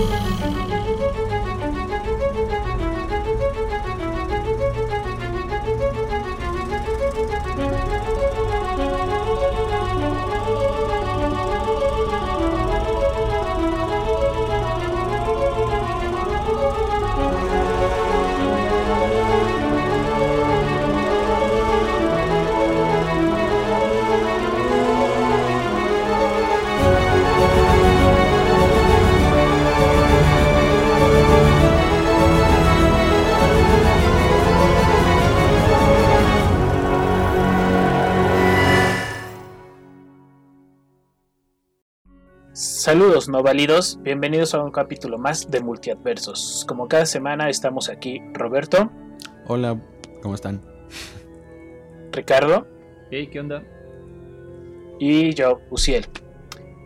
Música Saludos no válidos, bienvenidos a un capítulo más de Multiadversos. Como cada semana estamos aquí Roberto. Hola, ¿cómo están? Ricardo. Hey, ¿qué onda? Y yo, Uciel.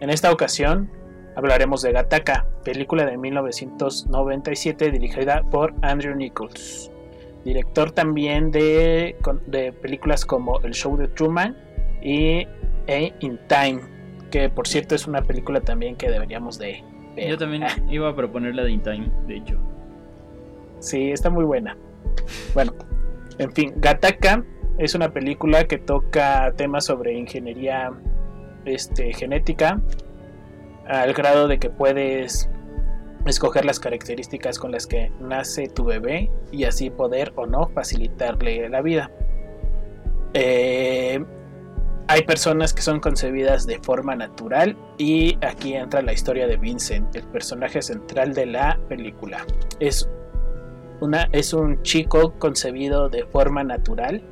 En esta ocasión hablaremos de Gataka, película de 1997 dirigida por Andrew Nichols, director también de, de películas como El Show de Truman y In Time que por cierto es una película también que deberíamos de ver. Yo también iba a proponer la de In Time, de hecho. Sí, está muy buena. Bueno, en fin, Gataka es una película que toca temas sobre ingeniería este, genética al grado de que puedes escoger las características con las que nace tu bebé y así poder o no facilitarle la vida. Eh, hay personas que son concebidas de forma natural y aquí entra la historia de Vincent, el personaje central de la película. Es, una, es un chico concebido de forma natural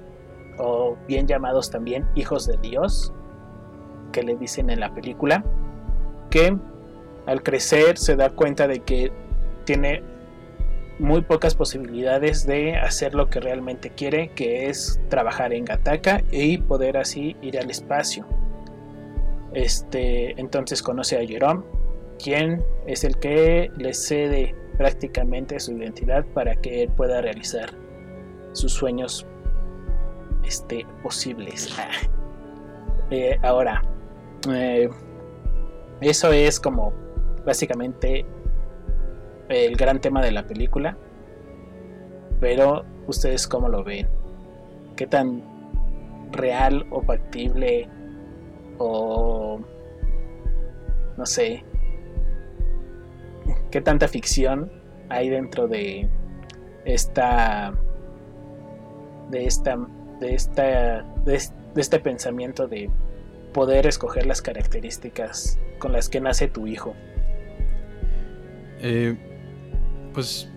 o bien llamados también hijos de Dios, que le dicen en la película, que al crecer se da cuenta de que tiene muy pocas posibilidades de hacer lo que realmente quiere, que es trabajar en Gataka y poder así ir al espacio. Este, entonces conoce a Jerome, quien es el que le cede prácticamente su identidad para que él pueda realizar sus sueños este, posibles. Eh, ahora, eh, eso es como básicamente el gran tema de la película. Pero ustedes cómo lo ven? ¿Qué tan real o factible o no sé qué tanta ficción hay dentro de esta de esta de esta de este pensamiento de poder escoger las características con las que nace tu hijo eh, pues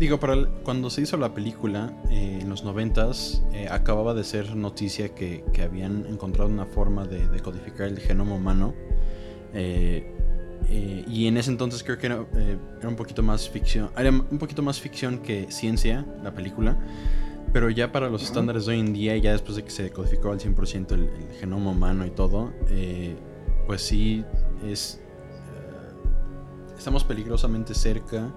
digo, para cuando se hizo la película eh, en los noventas, eh, acababa de ser noticia que, habían encontrado una forma de, codificar el genoma humano. Eh, y en ese entonces creo que era, un poquito más ficción. Era un poquito más ficción que ciencia, la película. Pero ya para los estándares de hoy en día, ya después de que se codificó al 100% el, el, genoma humano y todo, pues sí es. estamos peligrosamente cerca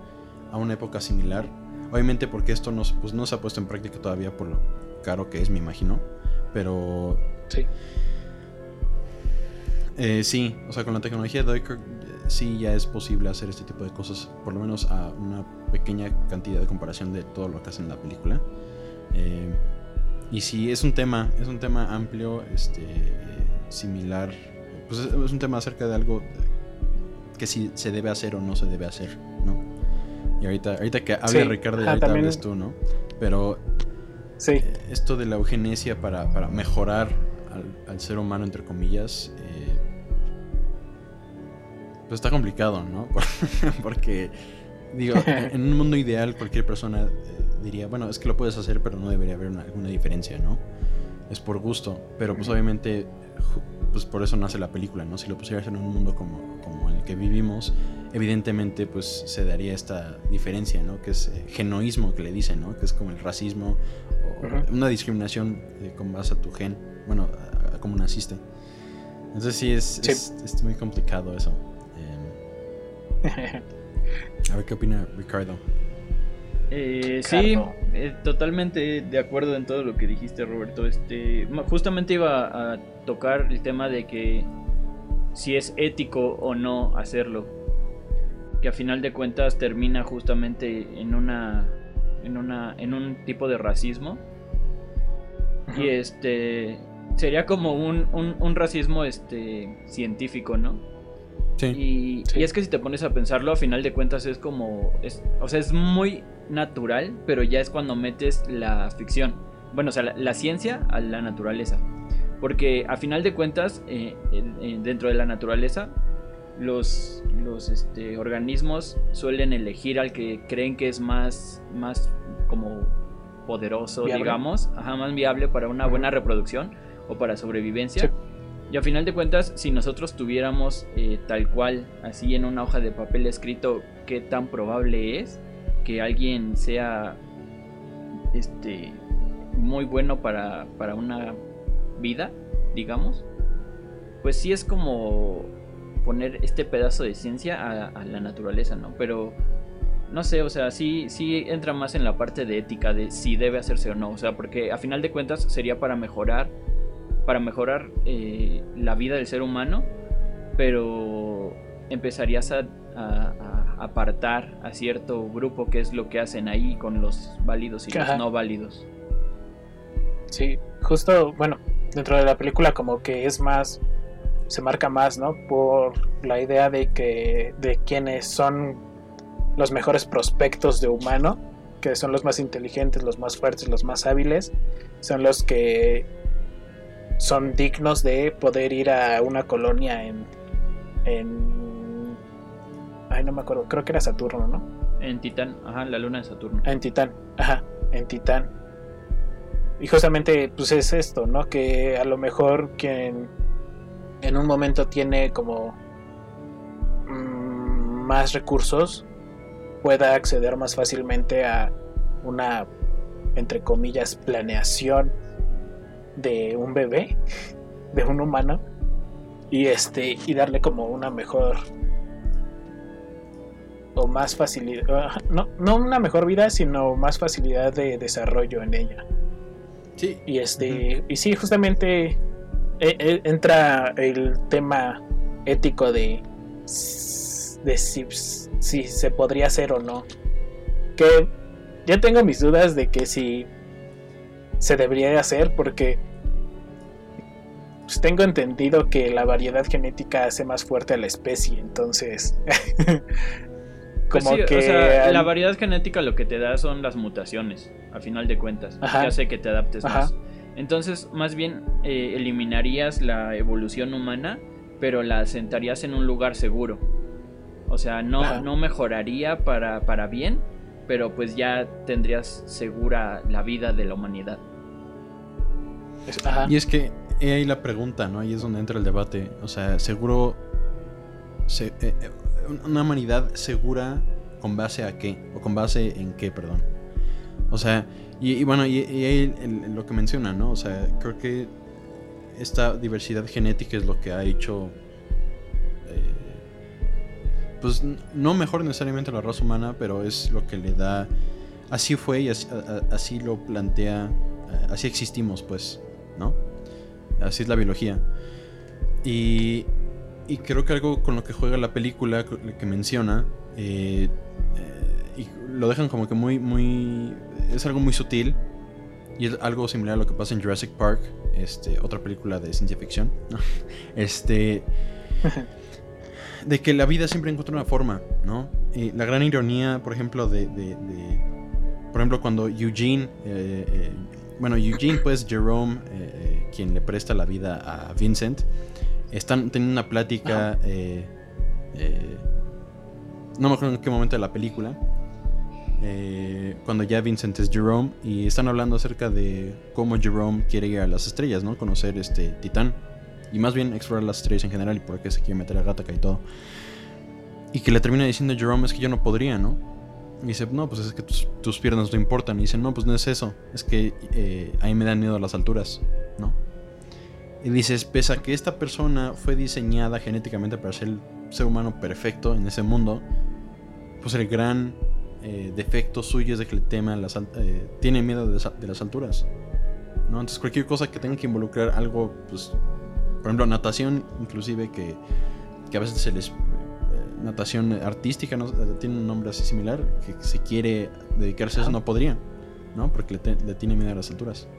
a una época similar. Obviamente porque esto no, pues, no se ha puesto en práctica todavía por lo caro que es, me imagino. Pero... Sí. Eh, sí, o sea, con la tecnología de Docker sí ya es posible hacer este tipo de cosas, por lo menos a una pequeña cantidad de comparación de todo lo que hace en la película. Eh, y sí, es un tema, es un tema amplio, este, similar, pues es, es, un tema acerca de algo que si se debe hacer o no se debe hacer. Y ahorita, ahorita que habla Ricardo, y ahorita hablas tú, ¿no? Pero sí. Eh, esto de la eugenesia para, mejorar al, ser humano, entre comillas, eh, pues está complicado, ¿no? Porque, digo, en un mundo ideal cualquier persona eh, diría, bueno, es que lo puedes hacer, pero no debería haber alguna diferencia, ¿no? Es por gusto, pero pues obviamente, pues por eso nace la película, ¿no? Si lo pusieras en un mundo como, como el que vivimos, evidentemente pues se daría esta diferencia, ¿no? Que es eh, genoísmo que le dicen, ¿no? Que es como el racismo o una discriminación eh, con base a tu gen, bueno, a, cómo naciste. Entonces sí es, Es, muy complicado eso. Em, a ver qué opina Ricardo. Eh, sí, eh, totalmente de acuerdo en todo lo que dijiste, Roberto. Este, justamente iba a tocar el tema de que si es ético o no hacerlo que a final de cuentas termina justamente en una en una en un tipo de racismo. Y este sería como un, un, racismo este científico no sí. Y, es que si te pones a pensarlo a final de cuentas es como es, o sea es muy natural pero ya es cuando metes la ficción. Bueno o sea la, ciencia a la naturaleza. Porque a final de cuentas eh, dentro de la naturaleza los, los este, organismos suelen elegir al que creen que es más, más como poderoso, digamos, ajá, más viable para una buena reproducción o para sobrevivencia. Y a final de cuentas, si nosotros tuviéramos eh, tal cual, así en una hoja de papel escrito, qué tan probable es que alguien sea este, muy bueno para, para una vida, digamos, pues sí es como poner este pedazo de ciencia a, la naturaleza, ¿no? Pero no sé, o sea, sí, sí entra más en la parte de ética de si debe hacerse o no, o sea, porque a final de cuentas sería para mejorar, para mejorar eh, la vida del ser humano, pero empezarías a, apartar a cierto grupo que es lo que hacen ahí con los válidos y los no válidos. Sí, justo, bueno, dentro de la película como que es más se marca más, ¿no? Por la idea de que de quienes son los mejores prospectos de humano, que son los más inteligentes, los más fuertes, los más hábiles, son los que son dignos de poder ir a una colonia en en ay no me acuerdo, creo que era Saturno, ¿no? En Titán, ajá, la luna de Saturno. En Titán, ajá, en Titán. Y justamente pues es esto, ¿no? Que a lo mejor quien en un momento tiene como mm, más recursos, pueda acceder más fácilmente a una, entre comillas, planeación de un bebé, de un humano, y este, y darle como una mejor o más facilidad, ah, no, no una mejor vida, sino más facilidad de desarrollo en ella. Sí. Y este, y sí, justamente e, e, entra el tema ético de, de si, se podría hacer o no. Que ya tengo mis dudas de que si se debería hacer porque pues, tengo entendido que la variedad genética hace más fuerte a la especie, entonces pues como que la variedad genética lo que te da son las mutaciones, a final de cuentas, ya sé que te adaptes más. Entonces, más bien eh, eliminarías la evolución humana, pero la sentarías en un lugar seguro. O sea, no, no mejoraría para, para bien, pero pues ya tendrías segura la vida de la humanidad. Y es que ahí la pregunta, ¿no? Ahí es donde entra el debate. O sea, seguro. Eh, eh, una humanidad segura con base a qué? O con base en qué, perdón. O sea, y, bueno, y, ahí lo que menciona, ¿no? O sea, creo que esta diversidad genética es lo que ha hecho. Eh, pues no mejor necesariamente la raza humana, pero es lo que le da. Así fue y así, lo plantea. Eh, así existimos, pues, ¿no? Así es la biología. Y, y creo que algo con lo que juega la película que menciona. Eh, y lo dejan como que muy, muy es algo muy sutil y es algo similar a lo que pasa en Jurassic Park, este, otra película de ciencia ficción. este. de que la vida siempre encuentra una forma, ¿no? Y la gran ironía, por ejemplo, de. por ejemplo, cuando Eugene. Eh, eh, bueno, Eugene, pues Jerome, eh, quien le presta la vida a Vincent, están teniendo una plática. no me acuerdo en qué momento de la película eh, cuando ya Vincent es Jerome y están hablando acerca de cómo Jerome quiere ir a las estrellas, ¿no? Conocer este Titán y más bien explorar las estrellas en general y por qué se quiere meter a Gattaca y todo. Y que le termina diciendo Jerome es que yo no podría, ¿no? Y dice, no, pues es que tus, piernas no importan. Y dice, no, pues no es eso, es que eh, a mí me dan miedo a las alturas, ¿no? Y dices, pese a que esta persona fue diseñada genéticamente para ser el ser humano perfecto en ese mundo, pues el gran eh, defectos suyos de que el tema las, eh, tiene miedo de, las alturas. ¿no? Entonces cualquier cosa que tenga que involucrar algo, pues, por ejemplo, natación, inclusive que, que a veces se les... Eh, natación artística, ¿no? tiene un nombre así similar, que se quiere dedicarse a eso, no podría, ¿no? Porque le, tiene miedo a las alturas.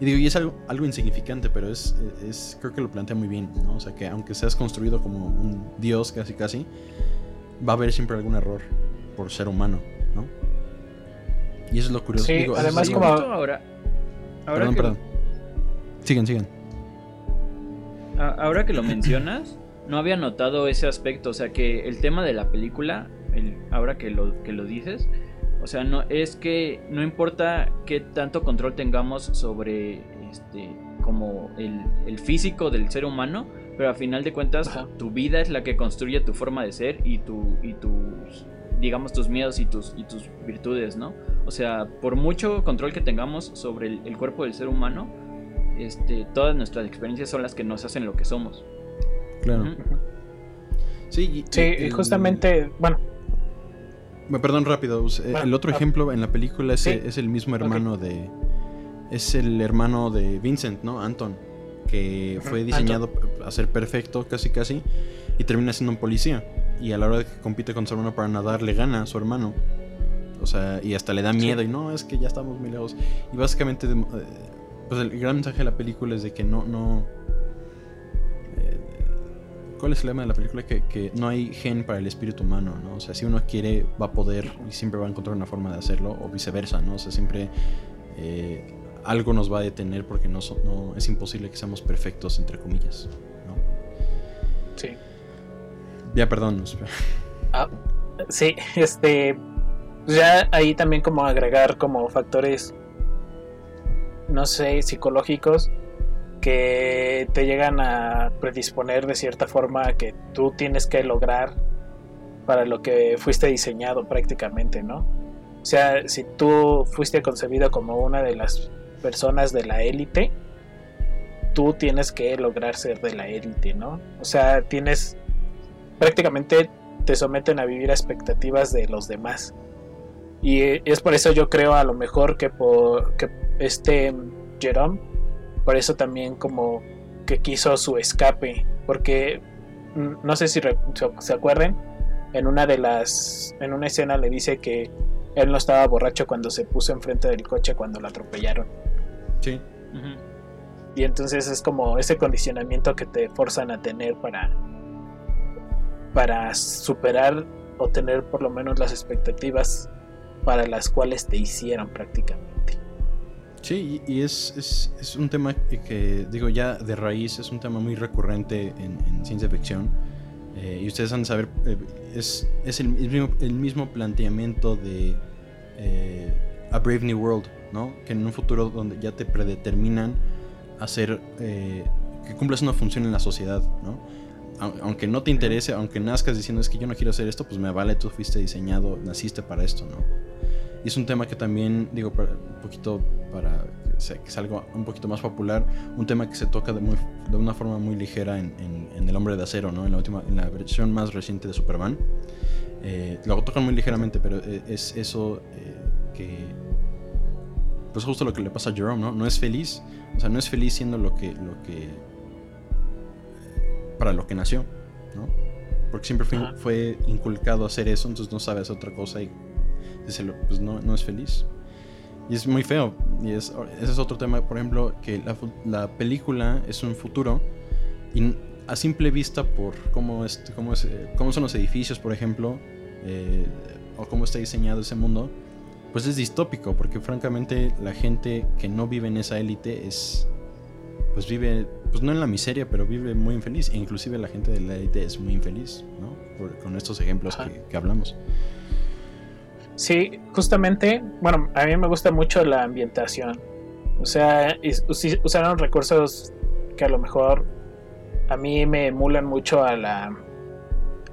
Y digo, y es algo, algo insignificante, pero es, es, creo que lo plantea muy bien, ¿no? O sea, que aunque seas construido como un dios casi casi, va a haber siempre algún error por ser humano, ¿no? Y eso es lo curioso. Sí, además como... Ahora, ahora perdón, perdón. Sigan, sigan. Ahora que lo mencionas, no había notado ese aspecto, o sea que el tema de la película, el, ahora que lo, que lo dices, o sea, no es que no importa qué tanto control tengamos sobre este como el, físico del ser humano, pero a final de cuentas tu vida es la que construye tu forma de ser y tu y tus digamos tus miedos y tus y tus virtudes, ¿no? O sea, por mucho control que tengamos sobre el, cuerpo del ser humano, este, todas nuestras experiencias son las que nos hacen lo que somos. Claro. Sí, sí justamente, bueno, Perdón, rápido. el otro ah, ejemplo en la película es, es el mismo hermano de. Es el hermano de Vincent, ¿no? Anton. Que fue diseñado a ser perfecto, casi casi. Y termina siendo un policía. Y a la hora de que compite con su hermano para nadar, le gana a su hermano. O sea, y hasta le da miedo. Y no, es que ya estamos muy lejos. Y básicamente, eh, pues el gran mensaje de la película es de que no. no ¿Cuál es el lema de la película? Que, no hay gen para el espíritu humano, ¿no? O sea, si uno quiere, va a poder y siempre va a encontrar una forma de hacerlo, o viceversa, ¿no? O sea, siempre eh, algo nos va a detener porque no, no, es imposible que seamos perfectos, entre comillas, ¿no? Sí. Ya, perdón. Ah, sí, este. Ya ahí también como agregar como factores, no sé, psicológicos que te llegan a predisponer de cierta forma que tú tienes que lograr para lo que fuiste diseñado prácticamente, ¿no? O sea, si tú fuiste concebido como una de las personas de la élite, tú tienes que lograr ser de la élite, ¿no? O sea, tienes prácticamente te someten a vivir a expectativas de los demás. Y es por eso yo creo a lo mejor que por que este Jerome por eso también como que quiso su escape, porque mm, no sé si se acuerden, en una de las, en una escena le dice que él no estaba borracho cuando se puso enfrente del coche cuando lo atropellaron. Sí. Y entonces es como ese condicionamiento que te forzan a tener para, para superar o tener por lo menos las expectativas para las cuales te hicieron prácticamente. Sí, y es, es, un tema que, digo, ya de raíz es un tema muy recurrente en, ciencia ficción. Eh, y ustedes han de saber, eh, es, es el, mismo, el, mismo, planteamiento de eh, A Brave New World, ¿no? Que en un futuro donde ya te predeterminan hacer que cumplas una función en la sociedad, ¿no? Aunque no te interese, aunque nazcas diciendo es que yo no quiero hacer esto, pues me vale, tú fuiste diseñado, naciste para esto, ¿no? Y es un tema que también, digo, un poquito para que salga un poquito más popular, un tema que se toca de, muy, de una forma muy ligera en, en, El Hombre de Acero, ¿no? En la, última, en la versión más reciente de Superman. Eh, lo tocan muy ligeramente, pero eh, es eso eh, que... Pues justo lo que le pasa a Jerome, ¿no? No es feliz, o sea, no es feliz siendo lo que... Lo que para lo que nació, ¿no? Porque siempre fue, fue inculcado a hacer eso, entonces no sabe hacer otra cosa y pues no, no es feliz. Y es muy feo. Y es, ese es otro tema, por ejemplo, que la, la película es un futuro y a simple vista por cómo, es, cómo, es, cómo son los edificios, por ejemplo, eh, o cómo está diseñado ese mundo, pues es distópico, porque francamente la gente que no vive en esa élite es, pues vive, pues no en la miseria, pero vive muy infeliz, e inclusive la gente de la élite es muy infeliz, ¿no? con estos ejemplos que, que hablamos. Sí, justamente, bueno, a mí me gusta mucho la ambientación. O sea, usaron recursos que a lo mejor a mí me emulan mucho a la,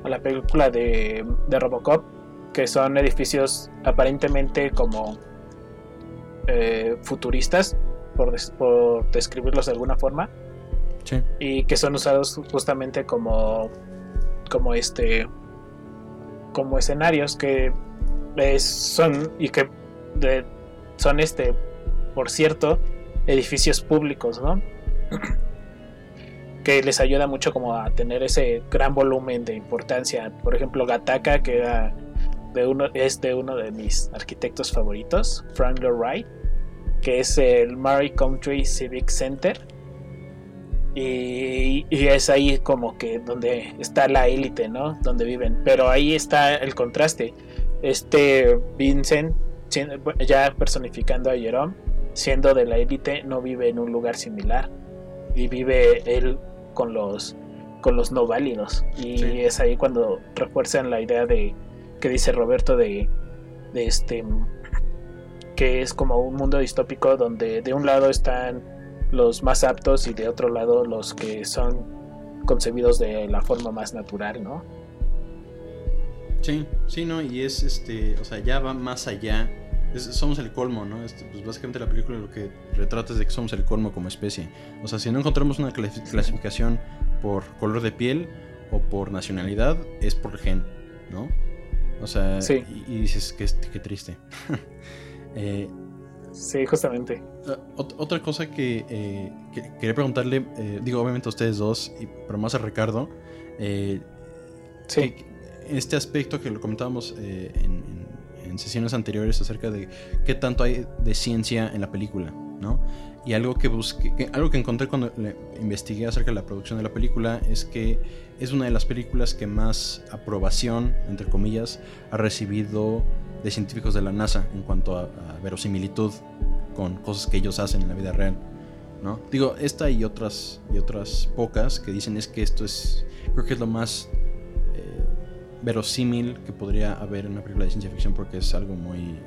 a la película de, Robocop, que son edificios aparentemente como eh, futuristas, por, por, describirlos de alguna forma. Sí. Y que son usados justamente como, como este como escenarios que son y que son este, por cierto, edificios públicos, ¿no? que les ayuda mucho como a tener ese gran volumen de importancia. Por ejemplo, Gataka, que era de uno, es de uno de mis arquitectos favoritos, Frank Lloyd Wright, que es el Murray Country Civic Center. Y, y, es ahí como que donde está la élite, ¿no? Donde viven. Pero ahí está el contraste. Este Vincent, ya personificando a Jerome, siendo de la élite, no vive en un lugar similar. Y vive él con los con los no válidos y es ahí cuando refuerzan la idea de que dice Roberto de, de este que es como un mundo distópico donde de un lado están los más aptos y de otro lado los que son concebidos de la forma más natural, ¿no? Sí, sí, no, y es este, o sea, ya va más allá somos el colmo, ¿no? Este, pues básicamente la película lo que retrata es de que somos el colmo como especie. O sea, si no encontramos una clasificación por color de piel o por nacionalidad, es por gen, ¿no? O sea, y, dices que, que triste. eh, sí, justamente. Ah, otra cosa que, eh, quería preguntarle, eh, digo, obviamente a ustedes dos, pero más a Ricardo. Eh, sí. este aspecto que lo comentábamos en en sesiones anteriores acerca de qué tanto hay de ciencia en la película, ¿no? Y algo que busqué, algo que encontré cuando investigué acerca de la producción de la película es que es una de las películas que más aprobación, entre comillas, ha recibido de científicos de la NASA en cuanto a, verosimilitud con cosas que ellos hacen en la vida real. ¿no? Digo, esta y otras, y otras pocas que dicen es que esto es, creo que es lo más verosímil que podría haber en una película de ciencia ficción porque es algo muy eh,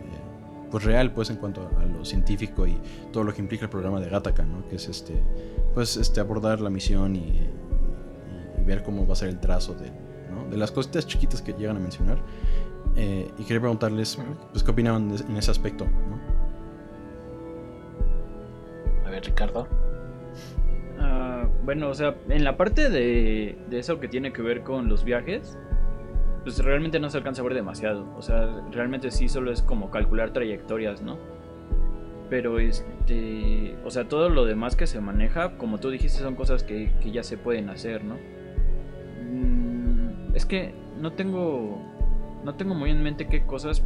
pues real pues en cuanto a, lo científico y todo lo que implica el programa de Gattaca, ¿no? Que es este pues este abordar la misión y, ver cómo va a ser el trazo de, de las cositas chiquitas que llegan a mencionar. Eh, y quería preguntarles pues qué opinaban en ese aspecto, ¿no? A ver, Ricardo. Ah, bueno, o sea, en la parte de, de eso que tiene que ver con los viajes, pues realmente no se alcanza a ver demasiado. O sea, realmente sí solo es como calcular trayectorias, ¿no? Pero este, o sea, todo lo demás que se maneja, como tú dijiste, son cosas que, ya se pueden hacer, ¿no? Mm, es que no tengo, no tengo muy en mente qué cosas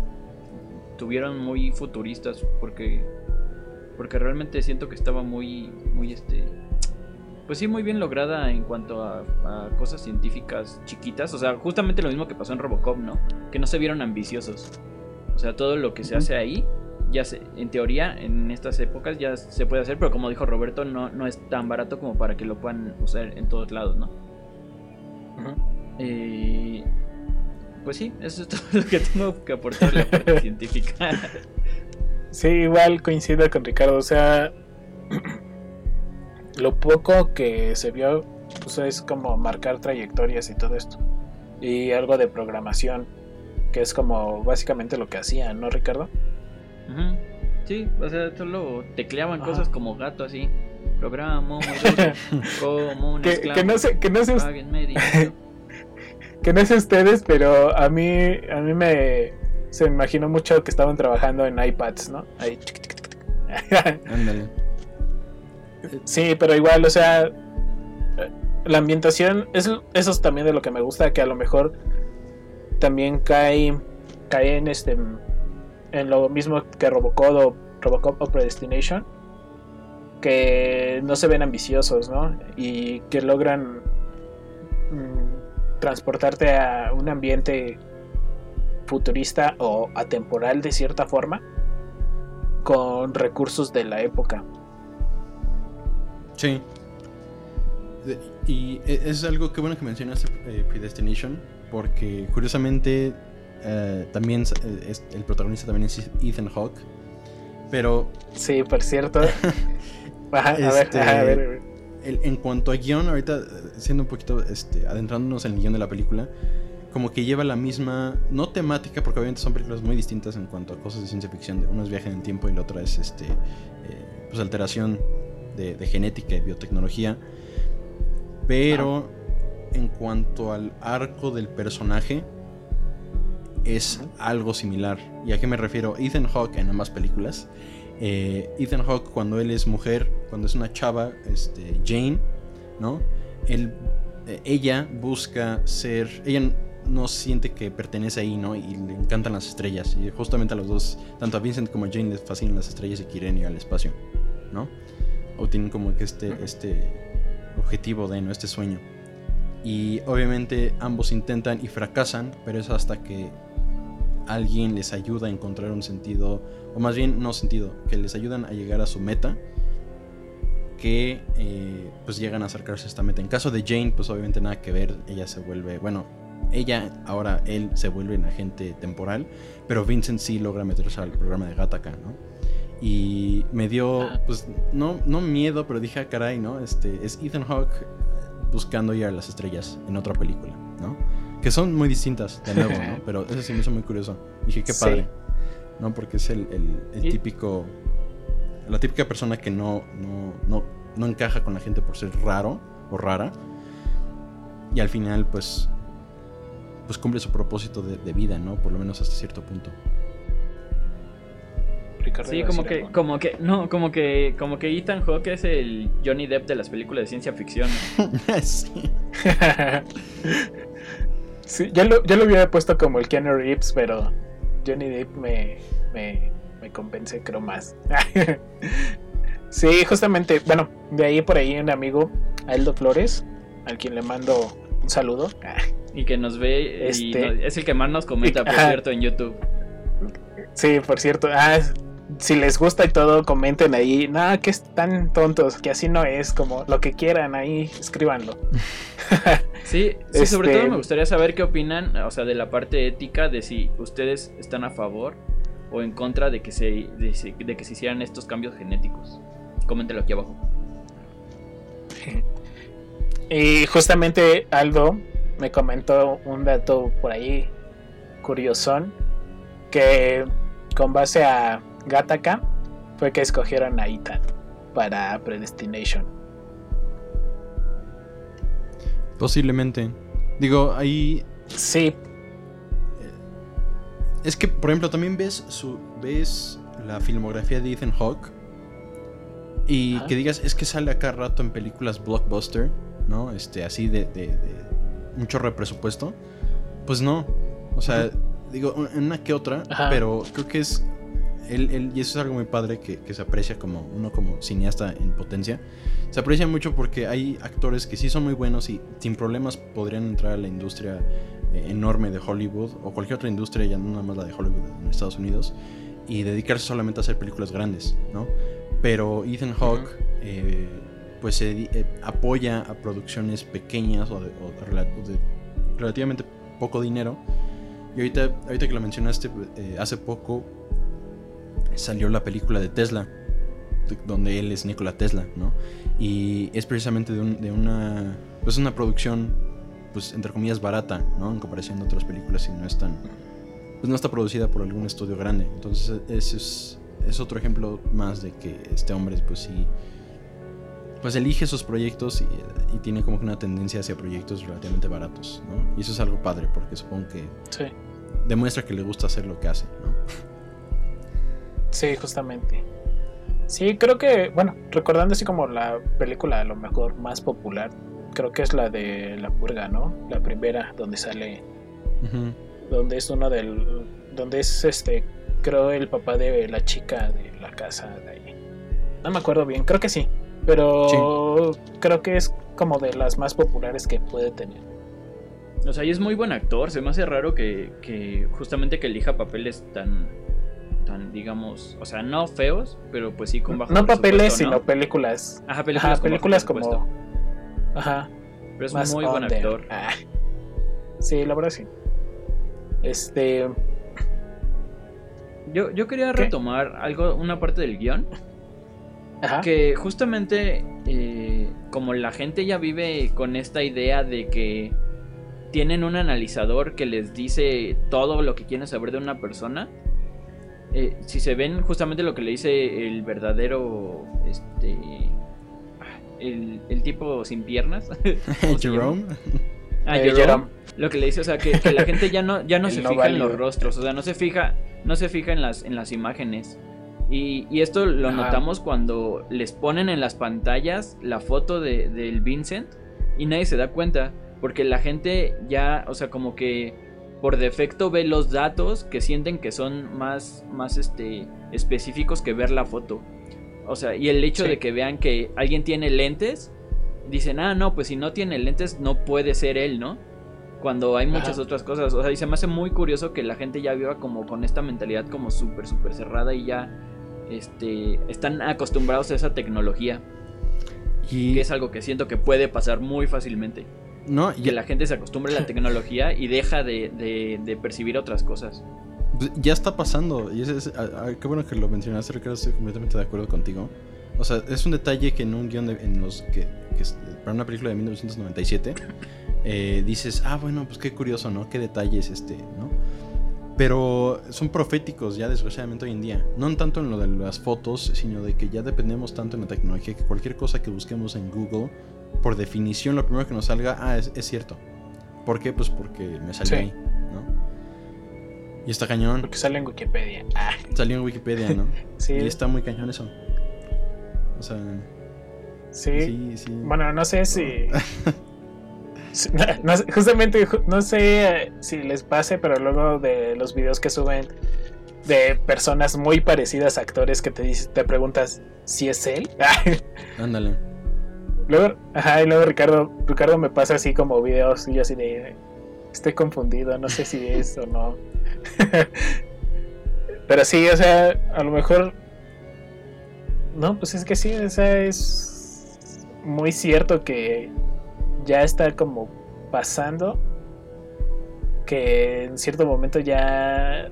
tuvieron muy futuristas, porque, porque realmente siento que estaba muy, muy este, pues sí, muy bien lograda en cuanto a, cosas científicas chiquitas. O sea, justamente lo mismo que pasó en Robocop, ¿no? Que no se vieron ambiciosos. O sea, todo lo que se hace ahí, ya se, en teoría, en estas épocas ya se puede hacer, pero como dijo Roberto, no, no es tan barato como para que lo puedan usar en todos lados, ¿no? Eh, pues sí, eso es todo lo que tengo que aportar la parte científica. Sí, igual coincido con Ricardo, o sea lo poco que se vio pues es como marcar trayectorias y todo esto. Y algo de programación, que es como básicamente lo que hacían, ¿no, Ricardo? Sí, o sea, solo tecleaban cosas como gato así. Programo, como un que, que no sé, que no sé, que no sé ustedes, pero a mí, a mí me se me imaginó mucho que estaban trabajando en iPads, ¿no? Ahí. Ándale. Sí, pero igual, o sea, la ambientación, es, eso es también de lo que me gusta, que a lo mejor también cae, cae en este en lo mismo que Robocop o, Robocop o Predestination, que no se ven ambiciosos, ¿no? Y que logran mm, transportarte a un ambiente futurista o atemporal de cierta forma con recursos de la época. Sí. Y e, es algo que bueno que mencionaste eh, Predestination, porque curiosamente eh, también eh, el protagonista también es Ethan Hawke. Pero. Sí, por cierto. a, ver, este, a ver, en cuanto a guion, ahorita siendo un poquito este, adentrándonos en el guion de la película, como que lleva la misma, no temática, porque obviamente son películas muy distintas en cuanto a cosas de ciencia ficción. Uno es viaje en el tiempo y la otra es este, pues alteración de, genética y biotecnología. Pero en cuanto al arco del personaje, es algo similar. ¿Y a qué me refiero? Ethan Hawke en ambas películas. Eh, Ethan Hawke cuando él es mujer, cuando es una chava, este, Jane, ¿no? él, eh, ella busca ser, ella no siente que pertenece ahí, ¿no? Y le encantan las estrellas. Y justamente a los dos, tanto a Vincent como a Jane les fascinan las estrellas y quieren ir al espacio, ¿no? O tienen como que este, este objetivo de, ¿no? Este sueño. Y obviamente ambos intentan y fracasan, pero es hasta que alguien les ayuda a encontrar un sentido, o más bien no sentido, que les ayudan a llegar a su meta, que eh, pues llegan a acercarse a esta meta. En caso de Jane, pues obviamente nada que ver, ella se vuelve, bueno, ella, ahora él se vuelve un agente temporal, pero Vincent sí logra meterse al programa de Gattaca, ¿no? Y me dio, ah. pues, no, no miedo, pero dije, ah, caray, ¿no? Este, es Ethan Hawke buscando ir a las estrellas en otra película, ¿no? Que son muy distintas, de nuevo, ¿no? Pero eso sí me hizo muy curioso. Dije, qué padre, ¿no? Porque es el, el, típico, la típica persona que no, no, no, no encaja con la gente por ser raro o rara. Y al final, pues, pues cumple su propósito de, vida, ¿no? Por lo menos hasta cierto punto. sí, como que, como que, no, como que, como que Ethan Hawke es el Johnny Depp de las películas de ciencia ficción. sí. sí ya lo, ya lo hubiera puesto como el Keanu Reeves, pero Johnny Depp me, me, me convence, creo más. sí, justamente, bueno, de ahí por ahí un amigo, Aldo Flores, al quien le mando un saludo. Y que nos ve este... es el que más nos comenta, por cierto, en YouTube. Sí, por cierto. Ah, si les gusta y todo, comenten ahí. Nada, que están tontos, que así no es, como lo que quieran ahí, escríbanlo. sí, sí sobre todo este me gustaría saber qué opinan, o sea, de la parte ética, de si ustedes están a favor o en contra de que se, de, de que se hicieran estos cambios genéticos. Coméntenlo aquí abajo. Y justamente Aldo me comentó un dato por ahí curiosón que con base a Gataka fue que escogieron a Ethan para Predestination. Posiblemente. Digo, ahí. Sí. Eh, es que, por ejemplo, también ves su. ves la filmografía de Ethan Hawke. Y que digas, es que sale acá rato en películas blockbuster, ¿no? Este, así de mucho represupuesto, pues no. O sea, digo, una que otra, pero creo que es. Él, y eso es algo muy padre que, se aprecia como uno como cineasta en potencia. Se aprecia mucho porque hay actores que sí son muy buenos y sin problemas podrían entrar a la industria eh, enorme de Hollywood o cualquier otra industria, ya no nada más la de Hollywood en Estados Unidos, y dedicarse solamente a hacer películas grandes, ¿no? Pero Ethan Hawke pues se eh, apoya a producciones pequeñas o de, relativamente poco dinero. Y ahorita, ahorita que lo mencionaste, eh, hace poco salió la película de Tesla, donde él es Nikola Tesla, ¿no? Y es precisamente de, de, una, pues una producción, pues entre comillas, barata, ¿no? En comparación a otras películas y no es tan, pues no está producida por algún estudio grande. Entonces ese es, es otro ejemplo más de que este hombre, pues sí pues elige esos proyectos y, tiene como que una tendencia hacia proyectos relativamente baratos, ¿no? Y eso es algo padre porque supongo que demuestra que le gusta hacer lo que hace, ¿no? Sí, justamente. Sí, creo que, bueno, recordando así como la película a lo mejor más popular, creo que es la de La Purga, ¿no? La primera, donde sale, donde es uno del, donde es este, creo el papá de la chica de la casa de ahí. No me acuerdo bien, creo que sí. Pero creo que es como de las más populares que puede tener. O sea, y es muy buen actor. Se me hace raro que, justamente que elija papeles tan, tan, digamos, o sea, no feos, pero pues sí con bajo No papeles, sino películas. Ajá, películas, Ajá, películas como... Ajá. Pero es muy buen actor. Ah. Sí, la verdad sí. Este... Yo, yo quería retomar algo, una parte del guion. Que justamente eh, como la gente ya vive con esta idea de que tienen un analizador que les dice todo lo que quieren saber de una persona. Eh, si se ven justamente lo que le dice el verdadero este el, tipo sin piernas Jerome. Ah, Jerome. lo que le dice o sea que, la gente ya no ya no se fija en los rostros o sea no se fija no se fija en las en las imágenes. Y, esto lo notamos cuando les ponen en las pantallas la foto de, del Vincent y nadie se da cuenta porque la gente ya, o sea, como que por defecto ve los datos que sienten que son más, más este, específicos que ver la foto. O sea, y el hecho de que vean que alguien tiene lentes, dicen, ah, no, pues si no tiene lentes no puede ser él, ¿no? Cuando hay muchas otras cosas. O sea, y se me hace muy curioso que la gente ya viva como con esta mentalidad como súper, súper cerrada y ya este, están acostumbrados a esa tecnología. Y... Que es algo que siento que puede pasar muy fácilmente. No, y que la gente se acostumbre a la tecnología y deja de, percibir otras cosas. Pues, ya está pasando. Y es, qué bueno que lo mencionaste, Ricardo. Estoy completamente de acuerdo contigo. O sea, es un detalle que en un guion de, en los que, para una película de 1997 eh, dices, ah, bueno, pues qué curioso, ¿no? Qué detalles, este, ¿no? Pero son proféticos ya desgraciadamente hoy en día. No tanto en lo de las fotos, sino de que ya dependemos tanto en la tecnología que cualquier cosa que busquemos en Google, por definición, lo primero que nos salga, ah, es, cierto. ¿Por qué? Pues porque me salió ahí, ¿no? Y está cañón. Porque sale en Wikipedia. Ah. Salió en Wikipedia, ¿no? sí. Y está muy cañón eso. O sea. Sí. sí, sí. Bueno, no sé si. justamente no sé si les pase, pero luego de los videos que suben de personas muy parecidas a actores que te te preguntas si es él. Ándale. Luego, ajá, y luego Ricardo, Ricardo me pasa así como videos y yo así de estoy confundido, no sé si es o no. pero sí, o sea, a lo mejor no, pues es que sí, o sea, es muy cierto que ya está como pasando que en cierto momento ya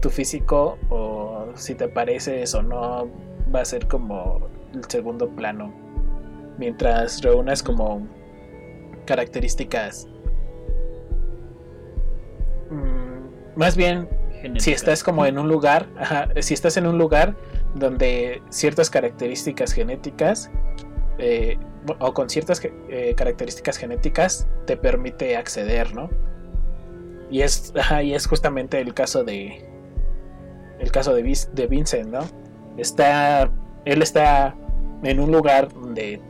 tu físico o si te pareces o no va a ser como el segundo plano mientras reúnas como características mm, más bien si estás como en un lugar si estás en un lugar donde ciertas características genéticas eh, o con ciertas eh, características genéticas te permite acceder, ¿no? Y es, y es justamente el caso de el caso de, de Vincent, ¿no? Está él está en un lugar donde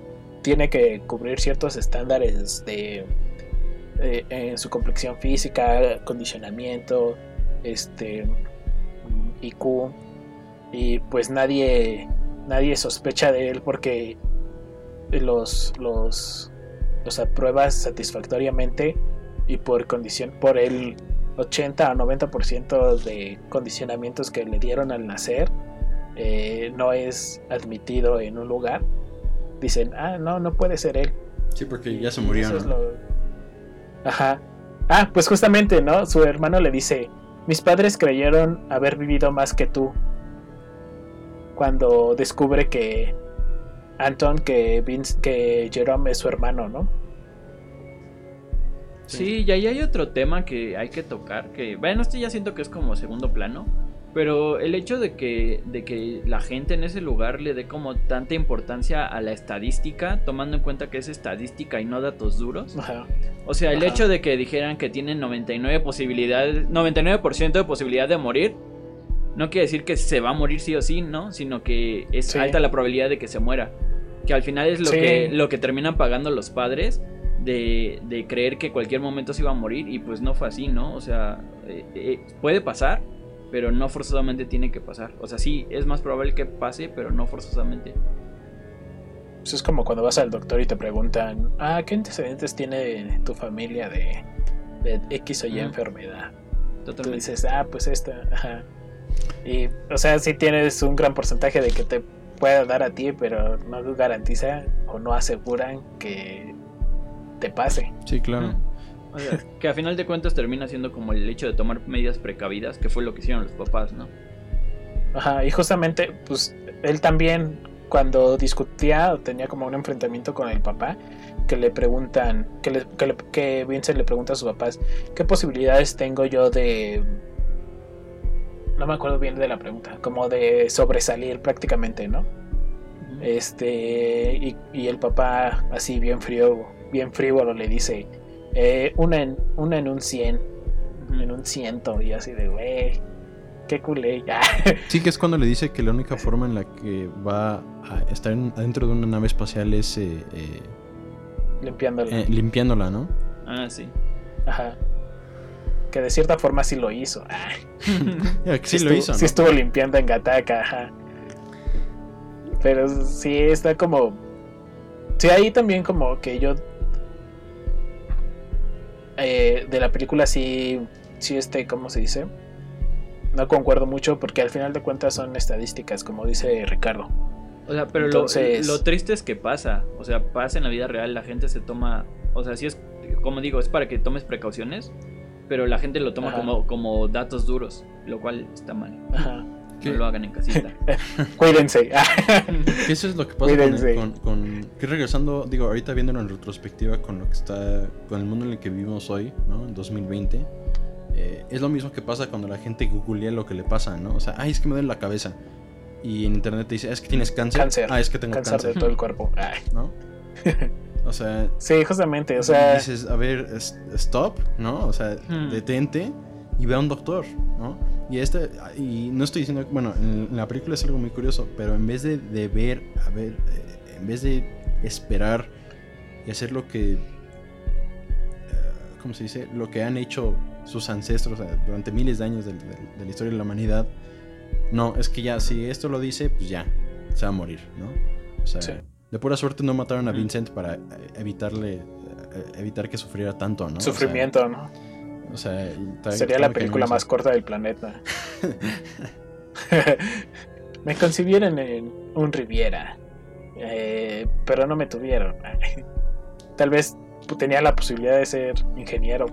tiene que cubrir ciertos estándares de eh, en su complexión física, condicionamiento, este IQ y pues nadie nadie sospecha de él porque los, los, los apruebas satisfactoriamente y por condición, por el 80 o 90% de condicionamientos que le dieron al nacer, eh, no es admitido en un lugar, dicen, ah, no, no puede ser él. Sí, porque ya se murió. Ajá. Ah, pues justamente, ¿no? Su hermano le dice, mis padres creyeron haber vivido más que tú. Cuando descubre que Anton que, Vince, que Jerome es su hermano, ¿no? Sí, y ahí hay otro tema que hay que tocar, que bueno, este ya siento que es como segundo plano, pero el hecho de que, de que la gente en ese lugar le dé como tanta importancia a la estadística, tomando en cuenta que es estadística y no datos duros. O sea, el hecho de que dijeran que tienen 99 posibilidades, 99% de posibilidad de morir, no quiere decir que se va a morir sí o sí, ¿no? Sino que es alta la probabilidad de que se muera. Que al final es lo, que, lo que terminan pagando los padres de, de, creer que cualquier momento se iba a morir y pues no fue así, ¿no? O sea, eh, eh, puede pasar, pero no forzosamente tiene que pasar. O sea, sí, es más probable que pase, pero no forzosamente. Eso es como cuando vas al doctor y te preguntan, ah, ¿qué antecedentes tiene tu familia de, de X o Y enfermedad? Totalmente. Tú dices, ah, pues esta, ajá. Y, o sea, si tienes un gran porcentaje de que te pueda dar a ti, pero no garantiza o no aseguran que te pase. Sí, claro. Que a final de cuentas termina siendo como el hecho de tomar medidas precavidas, que fue lo que hicieron los papás, ¿no? Ajá, y justamente, pues él también, cuando discutía o tenía como un enfrentamiento con el papá, que le preguntan, que, le, que, que Vincent le pregunta a sus papás, ¿qué posibilidades tengo yo de no me acuerdo bien de la pregunta, como de sobresalir prácticamente, ¿no? Este, y, el papá así bien frío, bien frívolo le dice, eh, una, en, una en un 100, en un ciento, y así de, güey, qué culé, ya. Sí, que es cuando le dice que la única forma en la que va a estar dentro de una nave espacial es... Eh, eh, limpiándola. eh, limpiándola, ¿no? Ah, sí. Ajá. Que de cierta forma sí lo hizo. Que sí, lo estuvo, hizo, ¿no? Sí estuvo limpiando en Gataka, ajá. Pero sí está como. Sí, ahí también como que yo. Eh, de la película sí. Sí, este, ¿cómo se dice? No concuerdo mucho porque al final de cuentas son estadísticas, como dice Ricardo. O sea, pero Entonces- lo, lo triste es que pasa. O sea, pasa en la vida real, la gente se toma. O sea, sí es. Como digo, es para que tomes precauciones. Pero la gente lo toma Ajá. como, como datos duros, lo cual está mal. Ajá. ¿Qué? No lo hagan en casita. Cuídense. Eso es lo que pasa con, Cuídense. con, con- Que regresando, digo, ahorita viéndolo en retrospectiva con lo que está. Con el mundo en el que vivimos hoy, ¿no? En 2020. eh, es lo mismo que pasa cuando la gente googlea lo que le pasa, ¿no? O sea, ay, es que me duele la cabeza. Y en internet te dice, "Ah, es que tienes cáncer. Cáncer. Ah, es que tengo Cáncer cáncer. de todo el cuerpo. Ay. ¿No? O sea, Sí, justamente. O sea, dices, a ver, stop, ¿no? O sea, Hmm. detente y ve a un doctor, ¿no? Y este, y no estoy diciendo, bueno, en, la película es algo muy curioso, pero en vez de, de ver, a ver, eh, en vez de esperar y hacer lo que, eh, ¿cómo se dice? Lo que han hecho sus ancestros eh, durante miles de años de, de- de la historia de la humanidad, no, es que ya, si esto lo dice, pues ya, se va a morir, ¿no? O sea, Sí. de pura suerte no mataron a Mm. Vincent para eh, evitarle, evitar que sufriera tanto, ¿no? O sea, sufrimiento, ¿no? O sea, Sería la película más corta del planeta. me concibieron en un Riviera, eh, pero no me tuvieron. Tal vez tenía la posibilidad de ser ingeniero.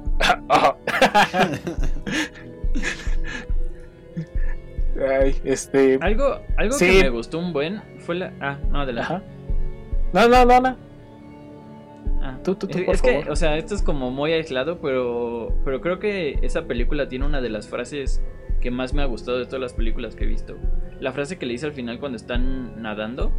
Ay, este. Algo, algo Sí. que me gustó un buen fue la. Ah, no, adelante. Ajá. No, no, no, no. Ah, Tú, tú, tú, es por es que, favor. o sea, esto es como muy aislado, pero, pero creo que esa película tiene una de las frases que más me ha gustado de todas las películas que he visto. La frase que le dice al final cuando están nadando,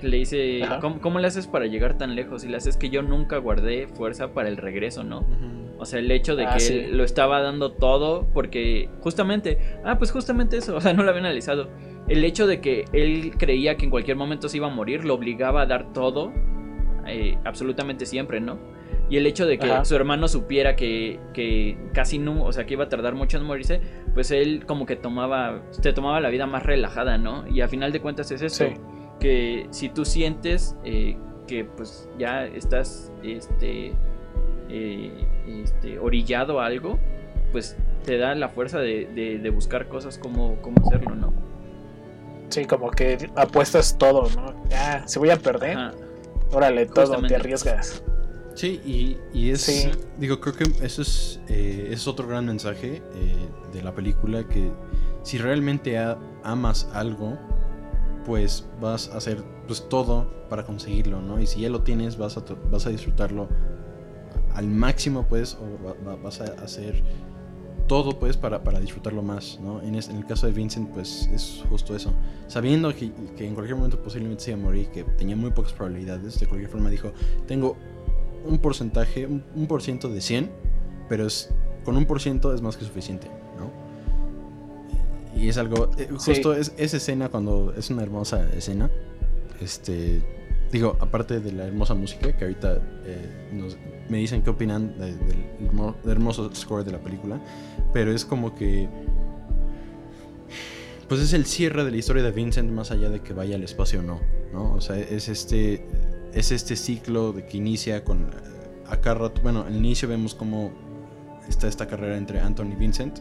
que le dice. ¿cómo, cómo le haces para llegar tan lejos? Y le haces que yo nunca guardé fuerza para el regreso, ¿no? Ujú. O sea, el hecho de Ah, que sí. él lo estaba dando todo porque justamente, ah, pues justamente eso, o sea, no lo había analizado. El hecho de que él creía que en cualquier momento se iba a morir lo obligaba a dar todo, eh, absolutamente siempre, ¿no? Y el hecho de que Ajá. su hermano supiera que, que casi no, o sea, que iba a tardar mucho en morirse, pues él como que tomaba, te tomaba la vida más relajada, ¿no? Y a final de cuentas es eso, Sí. que si tú sientes eh, que pues ya estás, este, eh, este, orillado a algo, pues te da la fuerza de, de- de buscar cosas como, como hacerlo, ¿no? Sí, como que apuestas todo, ¿no? Ah, si voy a perder, Ajá. Órale, todo, Justamente. te arriesgas. Sí, y, y es. Sí. Digo, creo que eso es, eh, es otro gran mensaje eh, de la película: que si realmente a- amas algo, pues vas a hacer pues, todo para conseguirlo, ¿no? Y si ya lo tienes, vas a, to- vas a disfrutarlo al máximo, pues, o va- va- vas a hacer todo, pues, para, para disfrutarlo más, ¿no? En, es- en el caso de Vincent, pues, es justo eso. Sabiendo que, que en cualquier momento posiblemente se iba a morir, que tenía muy pocas probabilidades, de cualquier forma dijo, tengo un porcentaje, un, un por ciento de 100, pero es, con un por ciento es más que suficiente, ¿no? Y es algo, eh, Sí. justo es, esa escena cuando es una hermosa escena, este, digo, aparte de la hermosa música, que ahorita eh, nos- me dicen qué opinan de- del hermo- hermoso score de la película, pero es como que, pues es el cierre de la historia de Vincent más allá de que vaya al espacio o no, ¿no? O sea, es este, es este ciclo de que inicia con, acá bueno, al inicio vemos cómo está esta carrera entre Anton y Vincent,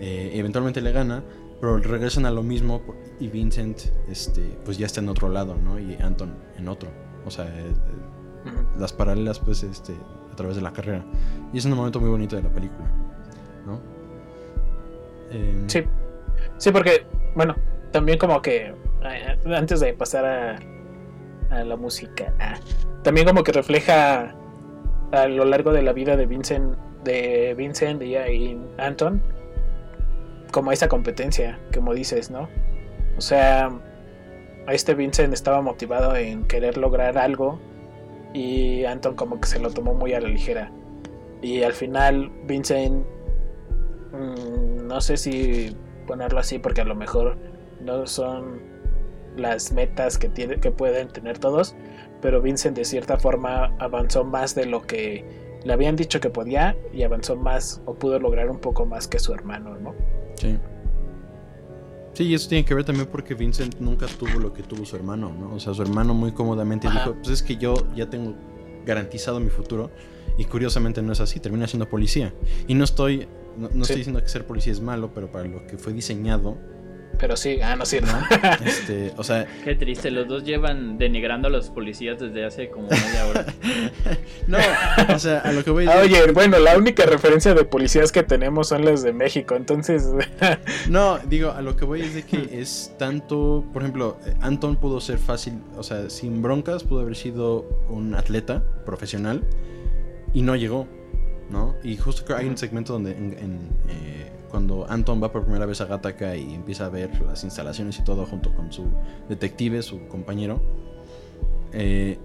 eh, eventualmente le gana, pero regresan a lo mismo y Vincent, este, pues ya está en otro lado, ¿no? Y Anton en otro, o sea, eh, eh, las paralelas, pues, este, a través de la carrera. Y es un momento muy bonito de la película, ¿no? Em, Sí. Sí, porque, bueno, también como que eh, antes de pasar a, a la música, también como que refleja a lo largo de la vida de Vincent, de Vincent y, y Anton, como esa competencia, como dices, ¿no? O sea, a este Vincent estaba motivado en querer lograr algo y Anton como que se lo tomó muy a la ligera. Y al final Vincent, mm, no sé si ponerlo así porque a lo mejor no son las metas que, tiene, que pueden tener todos, pero Vincent de cierta forma avanzó más de lo que le habían dicho que podía y avanzó más o pudo lograr un poco más que su hermano, ¿no? Sí. Sí, y eso tiene que ver también porque Vincent nunca tuvo lo que tuvo su hermano, ¿no? O sea, su hermano muy cómodamente Ajá. dijo, pues es que yo ya tengo garantizado mi futuro. Y curiosamente no es así, termina siendo policía. Y no estoy, no, no Sí. estoy diciendo que ser policía es malo, pero para lo que fue diseñado, Pero sí, ah, no sí, ¿no? este, o sea, Qué triste, los dos llevan denigrando a los policías desde hace como media hora. no, o sea, a lo que voy es Ah, de- Oye, bueno, la única referencia de policías que tenemos son las de México, entonces... No, digo, a lo que voy es de que es tanto, por ejemplo, eh, Anton pudo ser fácil, o sea, sin broncas, pudo haber sido un atleta profesional y no llegó, ¿no? Y justo que hay un segmento donde en, en, eh, cuando Anton va por primera vez a Gattaca y empieza a ver las instalaciones y todo junto con su detective, su compañero, eh,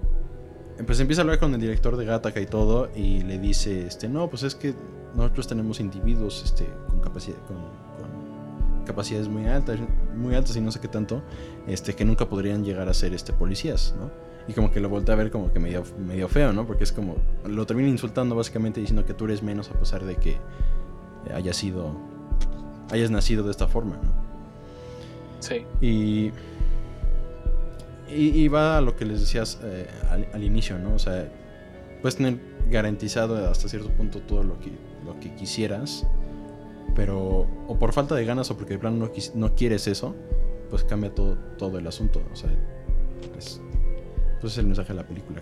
pues empieza a hablar con el director de Gattaca y todo y le dice, este, no, pues es que nosotros tenemos individuos, este, con capacidad, con, con capacidades muy altas, muy altas y no sé qué tanto, este, que nunca podrían llegar a ser, este, policías, ¿no? Y como que lo voltea a ver como que medio, medio feo, ¿no? Porque es como, lo termina insultando básicamente diciendo que tú eres menos a pesar de que hayas sido, hayas nacido de esta forma, ¿no? Sí, Y, y, y va a lo que les decías eh, al, al inicio, ¿no? O sea, puedes tener garantizado hasta cierto punto todo lo que, lo que quisieras, pero o por falta de ganas o porque de plano no, no quieres eso, pues cambia todo, todo el asunto. O sea, es, pues es el mensaje de la película.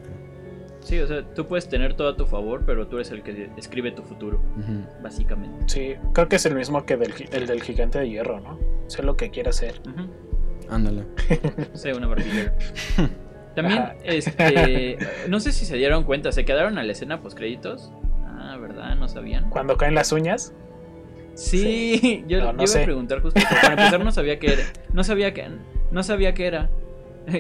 Sí, o sea, tú puedes tener todo a tu favor, pero tú eres el que escribe tu futuro, básicamente. sí, creo que es el mismo que del, el del gigante de hierro, ¿no? Sé lo que quiere hacer. Ándale. Sé una barbilla. También, Ajá. este, no sé si se dieron cuenta, se quedaron a la escena post créditos. Ah, ¿verdad? ¿No sabían? Cuando caen las uñas, Sí, yo, No, yo iba sé. a preguntar justo, para empezar no sabía qué era. No sabía que no sabía qué era.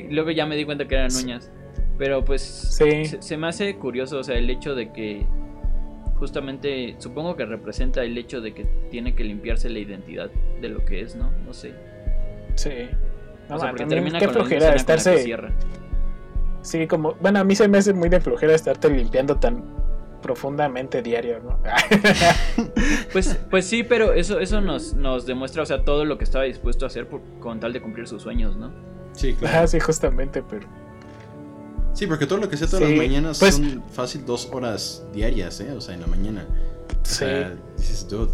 Luego ya me di cuenta que eran uñas. Pero pues Sí. se, se me hace curioso, o sea, el hecho de que justamente supongo que representa el hecho de que tiene que limpiarse la identidad de lo que es, ¿no? No sé. sí. No, o sea, man, porque también termina qué con flojera escena con la que estarse... cierra. Sí, como... Bueno, a mí se me hace muy de flojera estarte limpiando tan profundamente diario, ¿no? Pues, pues sí, pero eso, eso nos, nos demuestra, o sea, todo lo que estaba dispuesto a hacer por- con tal de cumplir sus sueños, ¿no? Sí, Ah, sí, justamente, pero... Sí, porque todo lo que sea todas Sí, las mañanas pues- son fácil dos horas diarias, ¿eh? O sea, en la mañana. O Sí. sea, dices, dude,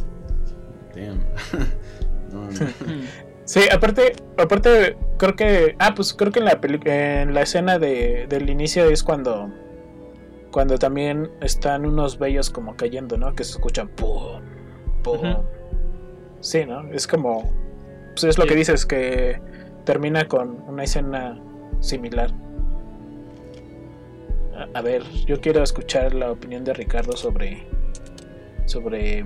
damn. no, no. Sí, aparte, aparte, creo que, ah, pues creo que en la peli- en la escena de, del inicio es cuando, cuando también están unos bellos como cayendo, ¿no? Que se escuchan pum, pum. Sí, ¿no? Es como, pues es lo Sí. que dices que termina con una escena similar. A, a ver, yo quiero escuchar la opinión de Ricardo sobre, sobre,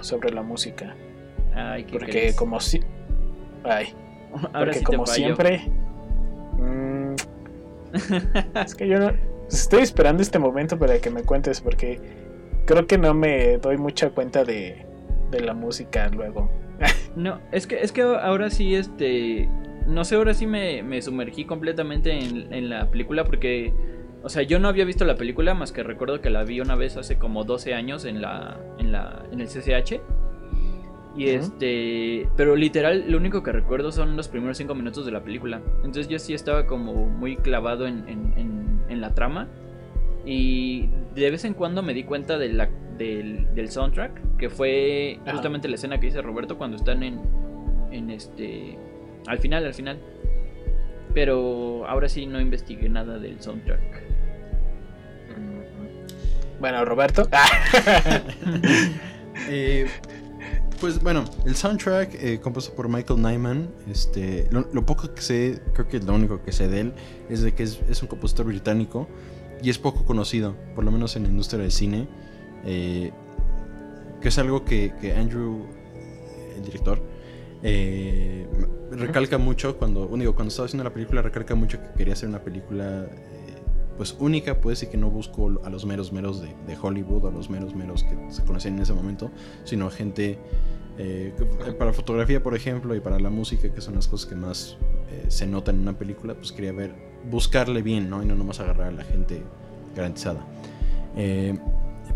sobre la música, Ay, qué porque crees? como si, ay. Ahora Porque sí como fallo. siempre. mm, es que yo no. Estoy esperando este momento para que me cuentes. Porque creo que no me doy mucha cuenta de, de la música luego. No, es que, es que ahora sí, este. No sé, ahora sí me, me sumergí completamente en, en la película porque. O sea, yo no había visto la película más que recuerdo que la vi una vez hace como 12 años en la. en la. en el CCH. Y este. Pero literal, lo único que recuerdo son los primeros 5 minutos de la película. Entonces yo sí estaba como muy clavado en, en- en- en la trama. Y de vez en cuando me di cuenta de la, del, del soundtrack, que fue justamente la escena que dice Roberto cuando están en, en este... Al final, al final. Pero ahora sí no investigué nada del soundtrack. Bueno, Roberto. Eh, pues bueno, el soundtrack eh, compuesto por Michael Nyman, este, lo, lo poco que sé, creo que lo único que sé de él es de que es, es un compositor británico y es poco conocido, por lo menos en la industria del cine, eh, que es algo que, que Andrew, el director, eh, recalca mucho cuando, digo, cuando estaba haciendo la película, recalca mucho que quería hacer una película eh, pues única, pues, y que no buscó a los meros meros de, de Hollywood, a los meros meros que se conocían en ese momento, sino a gente eh, para fotografía, por ejemplo, y para la música, que son las cosas que más eh, se notan en una película, pues quería ver buscarle bien, ¿no? Y no nomás agarrar a la gente garantizada. Eh,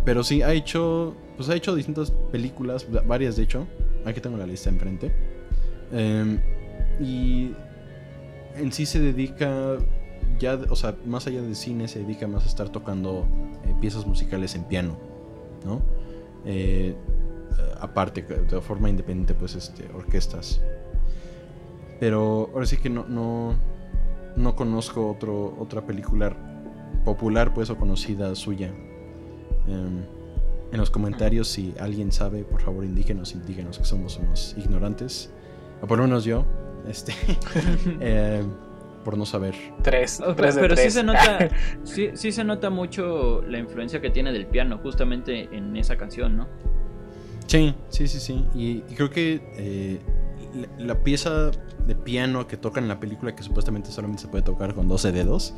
pero sí, ha hecho, pues ha hecho distintas películas, varias de hecho. Aquí tengo la lista enfrente. Em, y en sí se dedica, ya, o sea, más allá del cine, se dedica más a estar tocando eh, piezas musicales en piano, ¿no? Eh, aparte, de forma independiente, pues, este, orquestas. Pero ahora sí que no, no, no conozco otro, otra película popular, pues, o conocida suya. Em, en los comentarios, si alguien sabe, por favor, indíquenos, indíquenos que somos unos ignorantes. O por lo menos yo. Este. eh, por no saber. Tres. tres pero sí se nota. sí, sí, se nota mucho la influencia que tiene del piano, justamente en esa canción, ¿no? Sí, sí, sí, sí. Y, creo que eh, la, pieza de piano que tocan en la película, que supuestamente solamente se puede tocar con 12 dedos,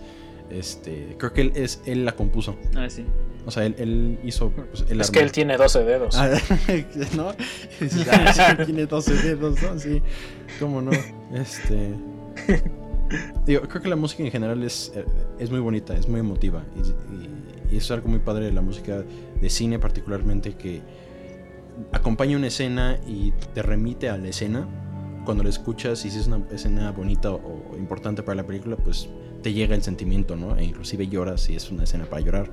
este, creo que él, es, él la compuso. Ah, sí. O sea, él, hizo. Pues, es que él tiene 12 dedos. Ah, ¿No? Ah, tiene 12 dedos, ¿no? Sí. ¿Cómo no? Este. Digo, creo que la música en general es, eh, es muy bonita, es muy emotiva. Y, y, es algo muy padre de la música de cine, particularmente, que acompaña una escena y te remite a la escena. Cuando la escuchas y si es una escena bonita o, importante para la película, pues te llega el sentimiento, ¿no? E inclusive lloras si es una escena para llorar.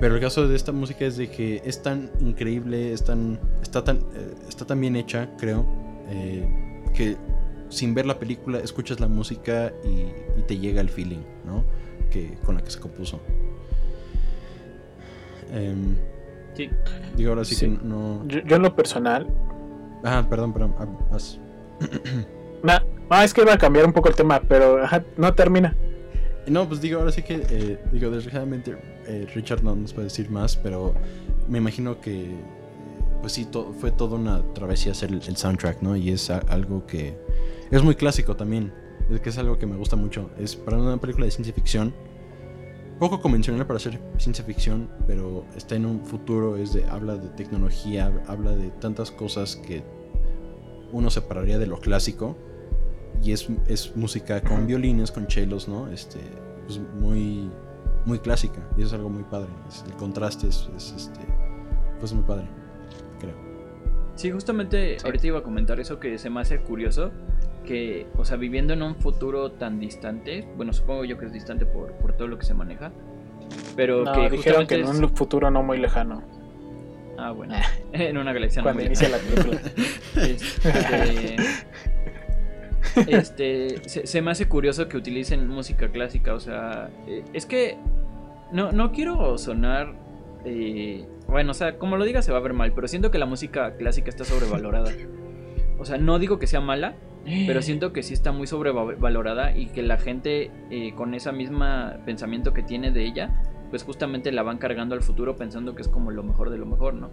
Pero el caso de esta música es de que es tan increíble, es tan, está, tan, eh, está tan bien hecha, creo, eh, que sin ver la película escuchas la música y, te llega el feeling, ¿no? Que, con la que se compuso. Em, sí. Digo, ahora sí, que no... Yo, en lo personal... Ah, perdón, perdón, no, es que iba a cambiar un poco el tema, pero no termina. No, pues digo, ahora sí que, eh, digo, desgraciadamente eh, Richard no nos puede decir más, pero me imagino que, pues sí, fue toda una travesía hacer el, soundtrack, ¿no? Y es algo que es muy clásico también, es que es algo que me gusta mucho. Es para una película de ciencia ficción, poco convencional para hacer ciencia ficción, pero está en un futuro, es de, habla de tecnología, habla de tantas cosas que uno separaría de lo clásico y es, es música con violines, con chelos, ¿no? Este, pues muy, muy clásica y es algo muy padre. el contraste es, este, pues muy padre. Sí, justamente ahorita iba a comentar eso que se me hace curioso que, o sea, viviendo en un futuro tan distante, bueno, supongo yo que es distante por, por todo lo que se maneja, pero que dijeron que en un futuro no muy lejano. Ah, bueno, en una galaxia Cuando inicia la película. Este, este, se, me hace curioso que utilicen música clásica, o sea, eh, es que no, no quiero sonar... Eh, bueno, o sea, como lo diga se va a ver mal, pero siento que la música clásica está sobrevalorada. O sea, no digo que sea mala, pero siento que sí está muy sobrevalorada y que la gente eh, con esa misma pensamiento que tiene de ella, pues justamente la van cargando al futuro pensando que es como lo mejor de lo mejor, ¿no?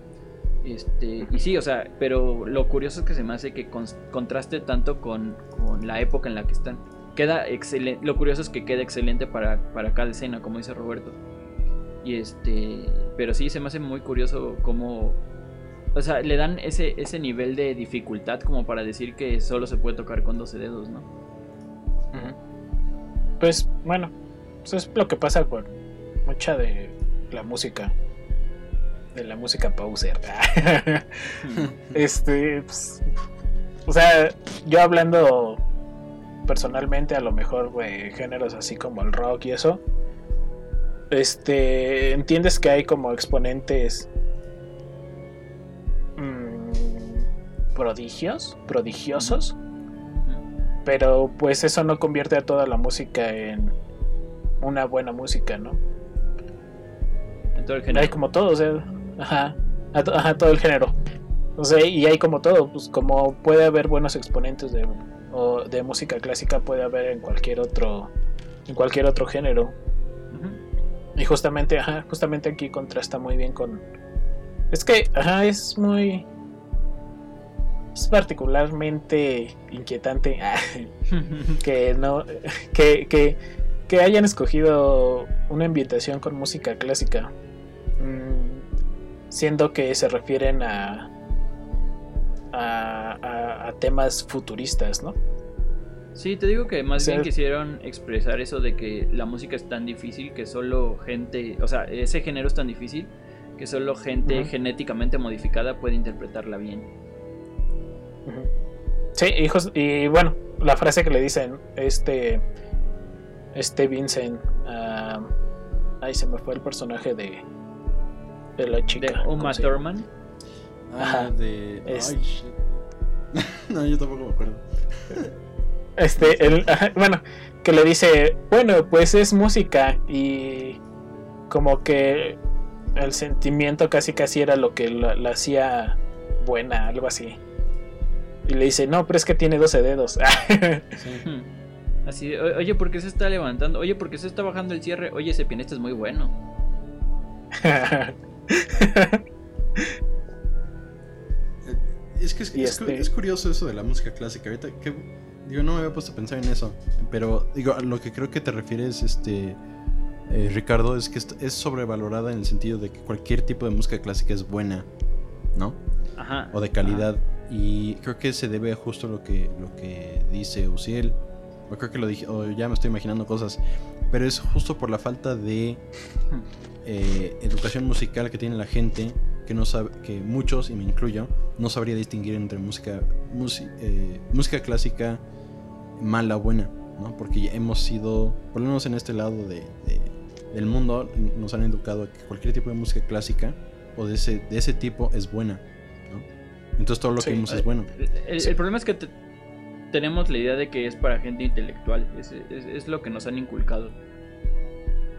Este, y sí, o sea, pero lo curioso es que se me hace que contraste tanto con, la época en la que están. Queda excelente, lo curioso es que queda excelente para, para cada escena, como dice Roberto. Y este, pero sí se me hace muy curioso cómo, o sea, le dan ese, ese nivel de dificultad como para decir que solo se puede tocar con 12 dedos, ¿no? Pues bueno, eso es lo que pasa con mucha de la música de la música pauser. este, pues, o sea, yo hablando personalmente, a lo mejor de géneros así como el rock y eso, este, entiendes que hay como exponentes mmm, prodigios, prodigiosos, pero pues eso no convierte a toda la música en una buena música, ¿no? Hay como todo, o sea, Ajá, ajá, todo el género. O sea, y hay como todo, pues como puede haber buenos exponentes de, de música clásica, puede haber en cualquier otro, en cualquier otro género. Y justamente, justamente aquí contrasta muy bien con. Es que, ajá, es muy. Es particularmente inquietante que no. Que, que, hayan escogido una invitación con música clásica. Mm, siendo que se refieren a, a, temas futuristas, ¿no? Sí, te digo que más O sea, bien quisieron expresar eso de que la música es tan difícil que solo gente, o sea, ese género es tan difícil que solo gente genéticamente modificada puede interpretarla bien. Sí, y, jus- y bueno, la frase que le dicen este este Vincent a ay se me fue el personaje de de la chica De ¿cómo Uma? Thurman. Ah, Ajá. de. Es- Ay, shit. no, yo tampoco me acuerdo. Este, el, bueno, que le dice, bueno, pues es música y como que el sentimiento casi casi era lo que la, la hacía buena, algo así. Y le dice, no, pero es que tiene 12 dedos. Sí. Así, de, "O- oye, ¿por qué se está levantando? Oye, ¿por qué se está bajando el cierre? Oye, ese pianista es muy bueno. Es que es, este- es curioso eso de la música clásica. Ahorita que digo, no me había puesto a pensar en eso. Pero digo, a lo que creo que te refieres, este eh, Ricardo, es que es sobrevalorada en el sentido de que cualquier tipo de música clásica es buena, ¿no? Ajá. O de calidad. Y creo que se debe a justo lo que, lo que dice Uciel. O creo que lo dije, o ya me estoy imaginando cosas. Pero es justo por la falta de eh, educación musical que tiene la gente, que no sabe, que muchos, y me incluyo, no sabría distinguir entre música, musi- eh, música clásica mala o buena, ¿no? Porque hemos sido, por lo menos en este lado de, de- del mundo, nos han educado a que cualquier tipo de música clásica o de ese, de ese tipo es buena, ¿no? Entonces todo lo Sí. que vimos es bueno. El, Sí. el problema es que te- tenemos la idea de que es para gente intelectual. Es, es- es lo que nos han inculcado.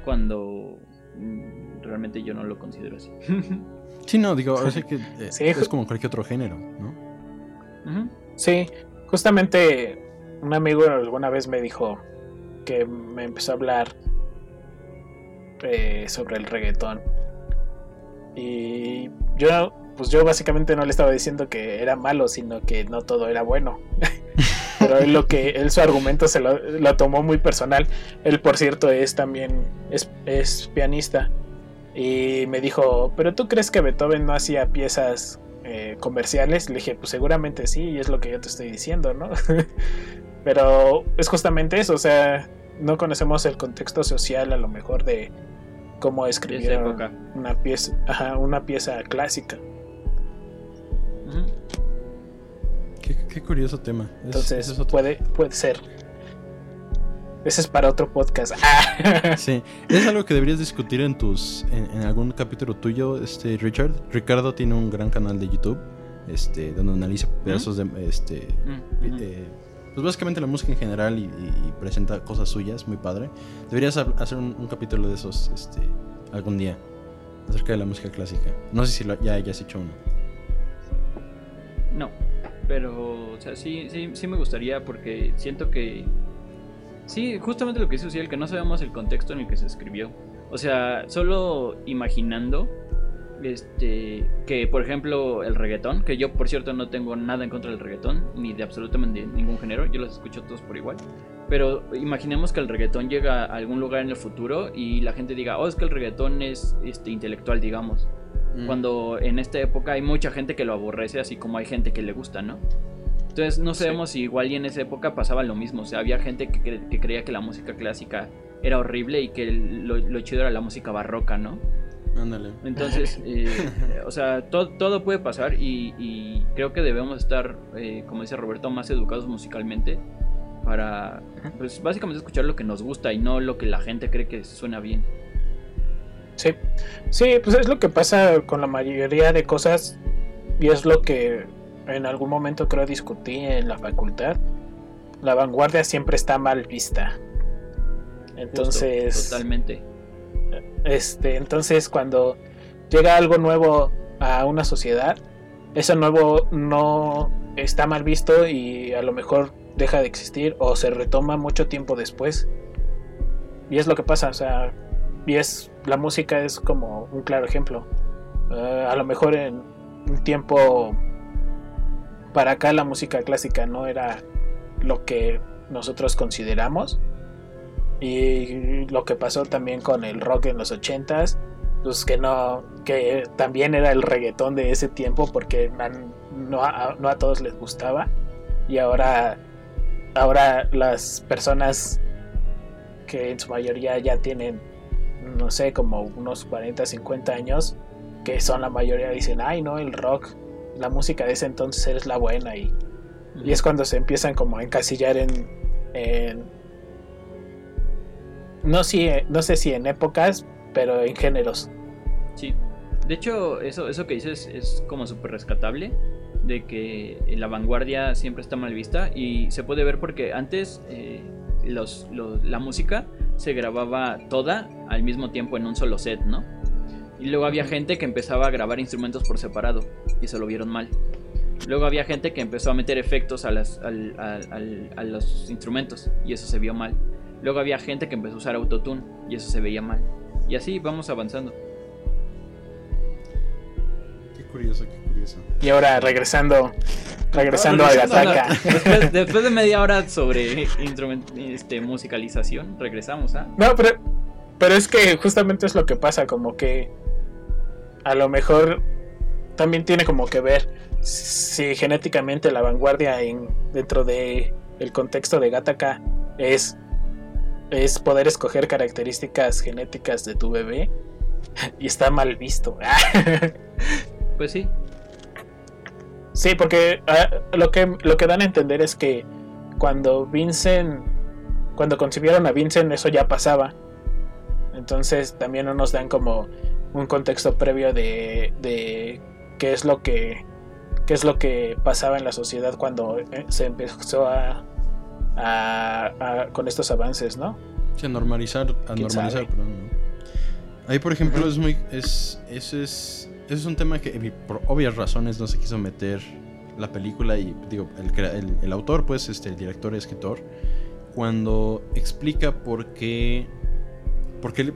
Cuando mm, realmente yo no lo considero así. Sí, no, digo, que eh, Sí, es como cualquier otro género, ¿no? Sí, justamente un amigo alguna vez me dijo que me empezó a hablar eh, sobre el reggaetón. Y yo, pues yo básicamente no le estaba diciendo que era malo, sino que no todo era bueno. Pero él lo que, él su argumento se lo, lo tomó muy personal. Él, por cierto, es también, es, es pianista. Y me dijo, ¿pero tú crees que Beethoven no hacía piezas eh, comerciales? Le dije, pues seguramente sí, y es lo que yo te estoy diciendo, ¿no? Pero es justamente eso, o sea, no conocemos el contexto social a lo mejor de cómo época. una pieza, ajá, una pieza clásica. Qué, qué curioso tema. Es- Entonces es otro- puede, puede ser. Ese es para otro podcast. Ah. Sí, es algo que deberías discutir en tus en, en algún capítulo tuyo, este Richard. Ricardo tiene un gran canal de YouTube, este, donde analiza pedazos de este Mm, eh, pues básicamente la música en general y, y- y presenta cosas suyas, muy padre. Deberías ha- hacer un, un capítulo de esos este algún día acerca de la música clásica. No sé si lo- ya hayas hecho uno. No, pero, o sea, sí, sí, sí me gustaría porque siento que... Sí, justamente lo que dice Uciel, que no sabemos el contexto en el que se escribió. O sea, solo imaginando este que, por ejemplo, el reggaetón, que yo, por cierto, no tengo nada en contra del reggaetón, ni de absolutamente ningún género, yo los escucho todos por igual. Pero imaginemos que el reggaetón llega a algún lugar en el futuro y la gente diga, oh, es que el reggaetón es este, intelectual, digamos. Mm. Cuando en esta época hay mucha gente que lo aborrece, así como hay gente que le gusta, ¿no? Entonces no Sí. sabemos si igual y en esa época pasaba lo mismo. O sea, había gente que, cre- que creía que la música clásica era horrible y que lo, lo chido era la música barroca, ¿no? Ándale. Entonces, eh, o sea, todo, todo puede pasar y, y creo que debemos estar, eh, como dice Roberto, más educados musicalmente para, pues básicamente escuchar lo que nos gusta y no lo que la gente cree que suena bien. Sí, sí, pues es lo que pasa con la mayoría de cosas y es lo que en algún momento creo discutí en la facultad. La vanguardia siempre está mal vista. Justo, Entonces, totalmente. este, entonces cuando llega algo nuevo a una sociedad, eso nuevo no está mal visto y a lo mejor deja de existir o se retoma mucho tiempo después. Y es lo que pasa, o sea, y es la música es como un claro ejemplo. Eh, a lo mejor en un tiempo para acá la música clásica no era lo que nosotros consideramos. Y lo que pasó también con el rock en los ochentas pues que no que también era el reggaetón de ese tiempo porque no a, no a todos les gustaba. Y ahora ahora las personas que en su mayoría ya tienen, no sé, como unos 40, 50 años, que son la mayoría, dicen, ay, no, el rock, la música de ese entonces es la buena y, y es cuando se empiezan como a encasillar en, en no, si, no sé si en épocas, pero en géneros. Sí. De hecho, eso, eso que dices es como súper rescatable. De que la vanguardia siempre está mal vista. Y se puede ver porque antes eh, los, los, la música se grababa toda al mismo tiempo en un solo set, ¿no? Y luego había gente que empezaba a grabar instrumentos por separado. Y se lo vieron mal. Luego había gente que empezó a meter efectos a, las, al, al, a los instrumentos. Y eso se vio mal. Luego había gente que empezó a usar autotune. Y eso se veía mal. Y así vamos avanzando. Qué curioso, qué curioso. Y ahora regresando, regresando a Gataka. Después, después, de media hora sobre este, musicalización, regresamos a. No, pero, pero es que justamente es lo que pasa, como que a lo mejor también tiene como que ver si genéticamente la vanguardia en, dentro de el contexto de Gataka es es poder escoger características genéticas de tu bebé y está mal visto. pues sí. Sí, porque uh, lo, que, lo que dan a entender es que cuando Vincent, cuando concibieron a Vincent, eso ya pasaba. Entonces también no nos dan como un contexto previo de, de qué es lo que qué es lo que pasaba en la sociedad cuando eh, se empezó a con estos avances, ¿no? Sí, a normalizar, a normalizar, perdón. Ahí, por ejemplo, es muy. Es, ese es, es un tema que por obvias razones no se quiso meter la película y digo, el, el, autor, pues, este, el director y escritor, cuando explica por qué, por qué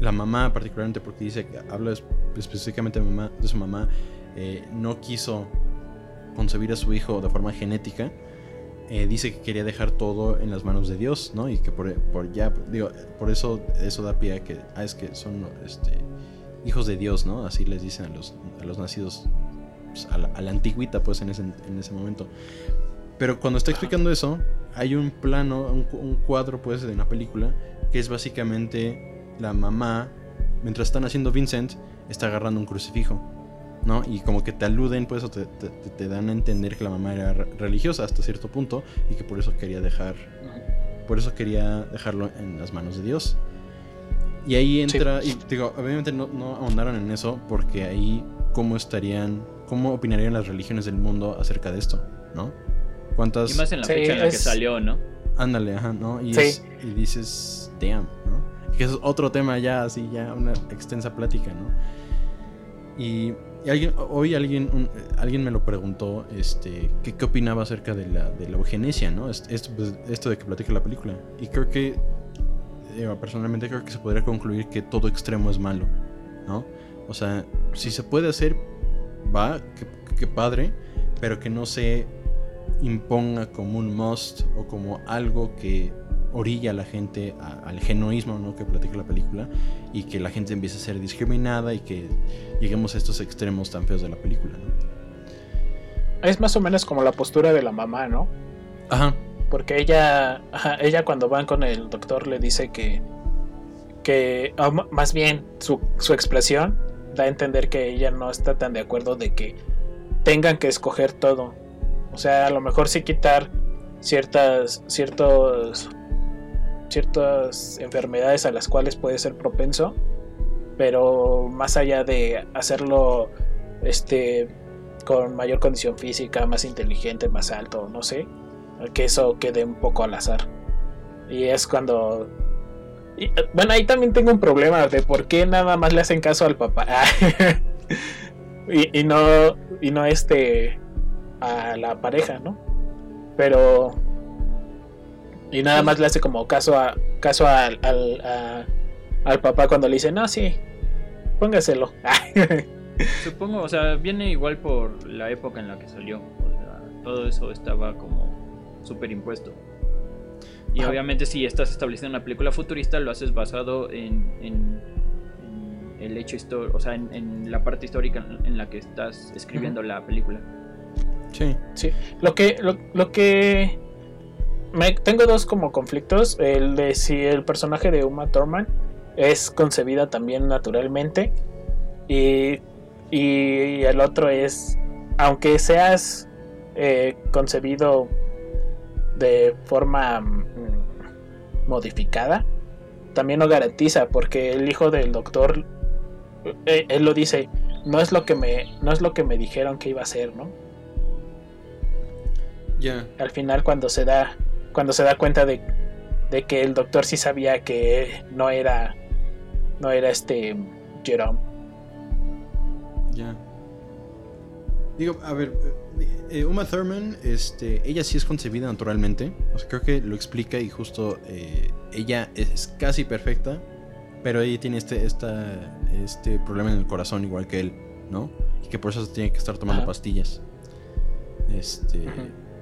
la mamá, particularmente porque dice que habla específicamente de, su mamá, eh, no quiso concebir a su hijo de forma genética, eh, dice que quería dejar todo en las manos de Dios, ¿no? Y que por, ya, digo, por eso eso da pie a que, ah, es que son este, hijos de Dios, ¿no? Así les dicen a los, nacidos pues, a, la, a, antigüita, pues en ese, en momento. Pero cuando está explicando eso, hay un plano, un, un cuadro, pues, de una película, que es básicamente la mamá, mientras están haciendo Vincent, está agarrando un crucifijo. ¿no? Y como que te aluden, pues, o te, te, te, dan a entender que la mamá era religiosa hasta cierto punto y que por eso quería dejar, por eso quería dejarlo en las manos de Dios. Y ahí entra, sí. y digo, obviamente no, no ahondaron en eso porque ahí cómo estarían, cómo opinarían las religiones del mundo acerca de esto, ¿no? ¿Cuántas... Y más en la sí, fecha en la es... que salió, ¿no? Ándale, ajá, ¿no? Y, sí. es, y dices, damn, ¿no? Que es otro tema ya, así, ya una extensa plática, ¿no? Y alguien, hoy alguien, alguien me lo preguntó, este, ¿qué, qué opinaba acerca de la, de la eugenesia, ¿no? Esto, pues, esto de que platica la película. Y creo que, yo personalmente creo que se podría concluir que todo extremo es malo, ¿no? O sea, si se puede hacer, va, qué padre, pero que no se imponga como un must o como algo que orilla a la gente a, al genoísmo ¿no? que platica la película y que la gente empiece a ser discriminada y que lleguemos a estos extremos tan feos de la película. ¿no? Es más o menos como la postura de la mamá, ¿no? Ajá. Porque ella, ajá, ella cuando van con el doctor le dice que, que oh, más bien su, su expresión da a entender que ella no está tan de acuerdo de que tengan que escoger todo. O sea, a lo mejor sí quitar ciertas, ciertos ciertas enfermedades a las cuales puede ser propenso, pero más allá de hacerlo este con mayor condición física, más inteligente, más alto, no sé, que eso quede un poco al azar. Y es cuando bueno, ahí también tengo un problema de por qué nada más le hacen caso al papá. y, y no y no este a la pareja, ¿no? Pero y nada más le hace como caso a caso al, al, a, al papá cuando le dice, no, sí, póngaselo. Supongo, o sea, viene igual por la época en la que salió. O sea, todo eso estaba como súper impuesto. Y Ajá. obviamente si estás estableciendo una película futurista, lo haces basado en, en, en el hecho histórico, o sea, en, en, la parte histórica en la que estás escribiendo la película. Sí. Sí. Lo que, lo, lo que me, tengo dos como conflictos. El de si el personaje de Uma Thurman es concebida también naturalmente. Y, y el otro es, aunque seas eh, concebido de forma mm, modificada, también no garantiza, porque el hijo del doctor, eh, él lo dice, no es lo que me, no es lo que me dijeron que iba a ser, ¿no? Ya. Al final cuando se da, cuando se da cuenta de, de que el doctor sí sabía que no era, no era este Jerome. Ya. Digo, a ver, eh, eh, Uma Thurman, este, ella sí es concebida naturalmente. O sea, creo que lo explica y justo eh, ella es casi perfecta, pero ella tiene este, esta, este problema en el corazón igual que él, ¿no? Y que por eso tiene que estar tomando Ajá. pastillas. Este.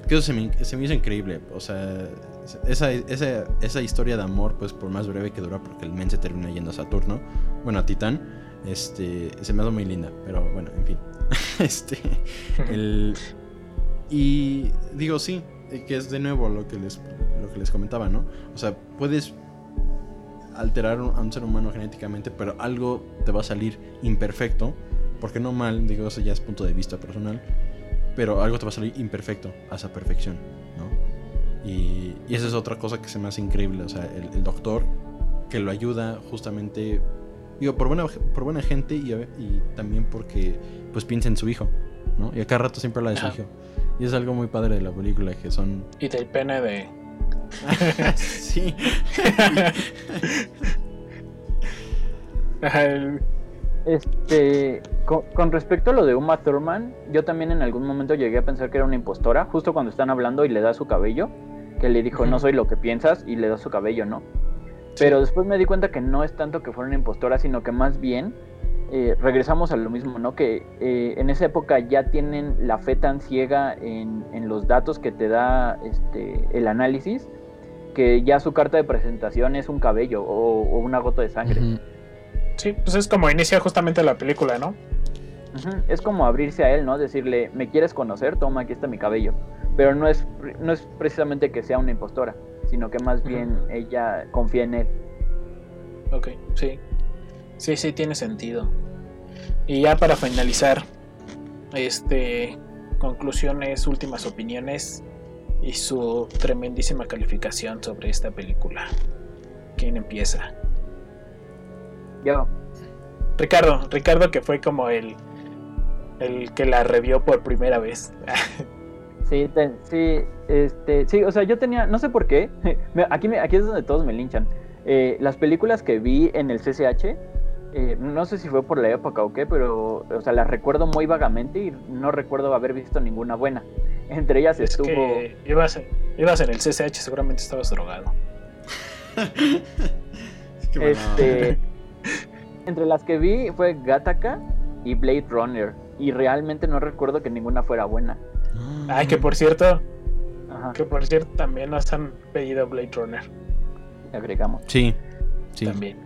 Que eso se me, hizo increíble. O sea, esa, esa, esa historia de amor, pues por más breve que dura, porque el men se termina yendo a Saturno, bueno, a Titán, este, se me hace muy linda, pero bueno, en fin. este, el, y digo, sí, que es de nuevo lo que les, lo que les comentaba, ¿no? O sea, puedes alterar a un ser humano genéticamente, pero algo te va a salir imperfecto, porque no mal, digo, eso ya es punto de vista personal, pero algo te va a salir imperfecto a esa perfección, ¿no? Y, y esa es otra cosa que se me hace increíble, o sea, el, el doctor que lo ayuda justamente, digo, por buena, por buena gente y, también porque pues piensa en su hijo, ¿no? Y a cada rato siempre habla de su hijo. Y es algo muy padre de la película, que son... Y del pene de... sí. El- Este, con, con respecto a lo de Uma Thurman, yo también en algún momento llegué a pensar que era una impostora, justo cuando están hablando y le da su cabello, que le dijo, no soy lo que piensas, y le da su cabello, ¿no? Pero después me di cuenta que no es tanto que fuera una impostora, sino que más bien eh, regresamos a lo mismo, ¿no? Que eh, en esa época ya tienen la fe tan ciega en, en los datos que te da este, el análisis, que ya su carta de presentación es un cabello o, o una gota de sangre. Sí, pues es como inicia justamente la película, ¿no? Es como abrirse a él, ¿no? Decirle, ¿me quieres conocer? Toma, aquí está mi cabello. Pero no es, no es precisamente que sea una impostora, sino que más bien ella confía en él. Ok, sí. Sí, sí, tiene sentido. Y ya para finalizar, este, conclusiones, últimas opiniones y su tremendísima calificación sobre esta película. ¿Quién empieza? Yo, Ricardo, Ricardo que fue como el, el que la revió por primera vez. sí, te- sí, este, sí, o sea, yo tenía, no sé por qué, aquí, me- aquí es donde todos me linchan. Eh, las películas que vi en el CCH, eh, no sé si fue por la época o qué, pero, o sea, las recuerdo muy vagamente y no recuerdo haber visto ninguna buena. Entre ellas es estuvo... que ibas, ibas en el CCH, seguramente estabas drogado. Es que, bueno, Este, entre las que vi fue Gattaca y Blade Runner. Y realmente no recuerdo que ninguna fuera buena. Ay, que por cierto, Ajá, que por cierto también nos han pedido Blade Runner. agregamos. Sí, sí. También.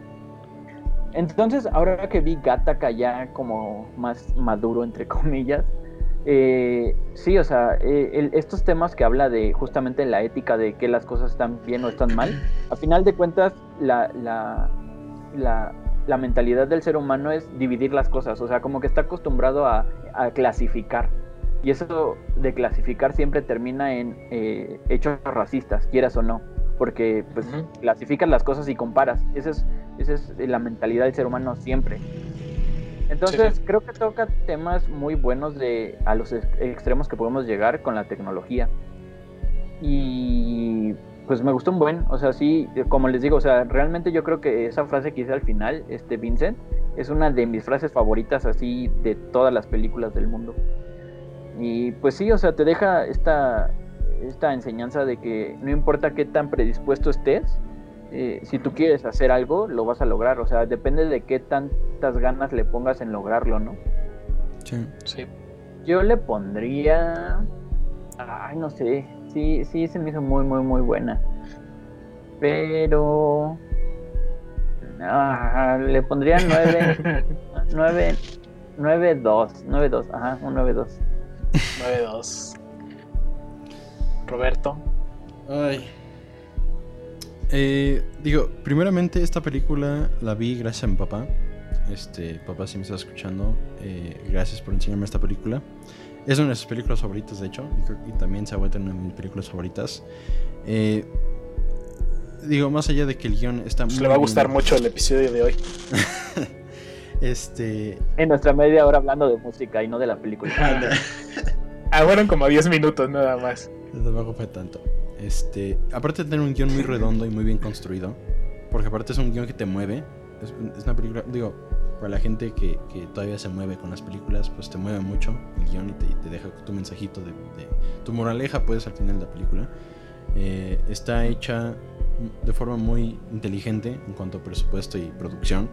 Entonces, ahora que vi Gattaca ya como más maduro, entre comillas, eh, sí, o sea, eh, el- estos temas que habla de justamente la ética de que las cosas están bien o están mal, a final de cuentas, la, la, la, la mentalidad del ser humano es dividir las cosas, o sea, como que está acostumbrado a, a clasificar. Y eso de clasificar siempre termina en eh, hechos racistas, quieras o no, porque pues clasificas las cosas y comparas. Esa es, esa es la mentalidad del ser humano siempre. Entonces, Sí. creo que toca temas muy buenos de a los ex- extremos que podemos llegar con la tecnología. Y pues me gustó un buen, o sea, sí, eh, como les digo, o sea, realmente yo creo que esa frase que hice al final, este Vincent, es una de mis frases favoritas así de todas las películas del mundo. Y pues sí, o sea, te deja esta, esta enseñanza de que no importa qué tan predispuesto estés, eh, si tú quieres hacer algo, lo vas a lograr. O sea, depende de qué tantas ganas le pongas en lograrlo, ¿no? Sí. Sí. Yo le pondría. Ay, no sé. Sí, sí, se me hizo muy, muy, muy buena. Pero. Ah, le pondría 9. 9. 9, 2. 9, 2. Ajá, un 9, 2. 9-2. Roberto. Ay. Eh, digo, primeramente esta película la vi gracias a mi papá. Este, papá, si me está escuchando, eh, gracias por enseñarme esta película. Es una de sus películas favoritas, de hecho, y, también se ha vuelto una de mis películas favoritas. Eh, digo, más allá de que el guion está pues Le va a gustar mucho el episodio de hoy. este. En nuestra media hora hablando de música y no de la película. ah, fueron como 10 minutos nada más. Desde fue tanto. Este, aparte de tener un guion muy redondo y muy bien construido, porque aparte es un guion que te mueve, es, una película, digo, para la gente que, todavía se mueve con las películas, pues te mueve mucho el guion y te, deja tu mensajito de, tu moraleja, puedes al final de la película. Eh, está hecha de forma muy inteligente en cuanto a presupuesto y producción.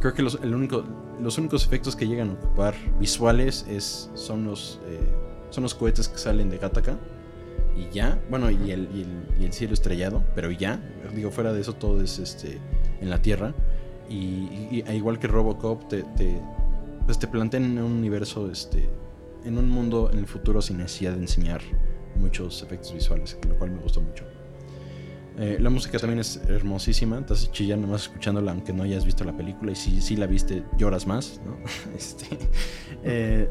Creo que los, el único, los únicos efectos que llegan a ocupar visuales es, son, los, eh, son los cohetes que salen de Gattaca y ya. Bueno, y el, y el, cielo estrellado, pero ya. Digo, fuera de eso todo es este en la Tierra. Y, e igual que Robocop, te, te, pues te plantean en un universo, este, en un mundo en el futuro sin necesidad de enseñar muchos efectos visuales, lo cual me gustó mucho. Eh, la música también es hermosísima, estás chillando más escuchándola aunque no hayas visto la película y si, si la viste lloras más, ¿no? este, eh,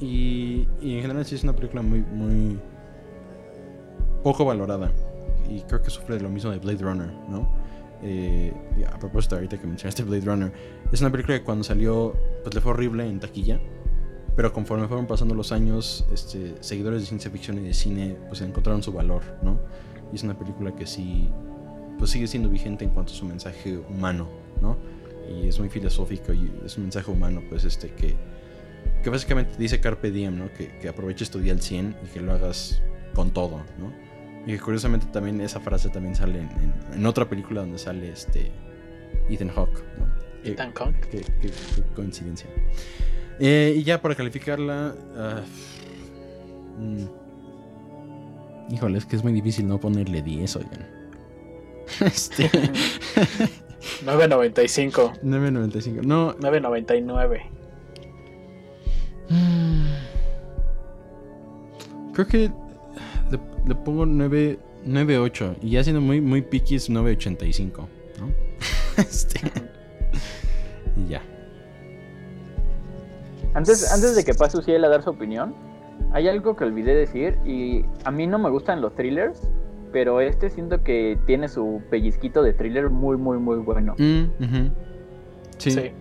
y, en general sí es una película muy, muy poco valorada. Y creo que sufre de lo mismo de Blade Runner, ¿no? Eh, a propósito, ahorita que mencionaste Blade Runner, es una película que cuando salió, pues le fue horrible en taquilla. Pero conforme fueron pasando los años, este, seguidores de ciencia ficción y de cine, pues encontraron su valor, ¿no? Y es una película que sí, pues sigue siendo vigente en cuanto a su mensaje humano, ¿no? Y es muy filosófico y es un mensaje humano, pues este, que, que básicamente dice Carpe Diem, ¿no? Que, que aproveches tu día al 100 y que lo hagas con todo, ¿no? Y que curiosamente también esa frase también sale en, otra película donde sale este Ethan Hawke, ¿no? Ethan Hawke. Qué, coincidencia. Eh, y ya para calificarla... Uh, híjole, es que es muy difícil no ponerle 10, oigan. Este... 9.95. 9.95. No. 9.99. Creo que le, pongo 9, 9.8 y ya siendo muy, muy picky es 9.85, ¿no? este. y ya. Antes, antes de que pase Uciel a dar su opinión, hay algo que olvidé decir y a mí no me gustan los thrillers, pero este siento que tiene su pellizquito de thriller muy, muy, muy bueno. Mm, sí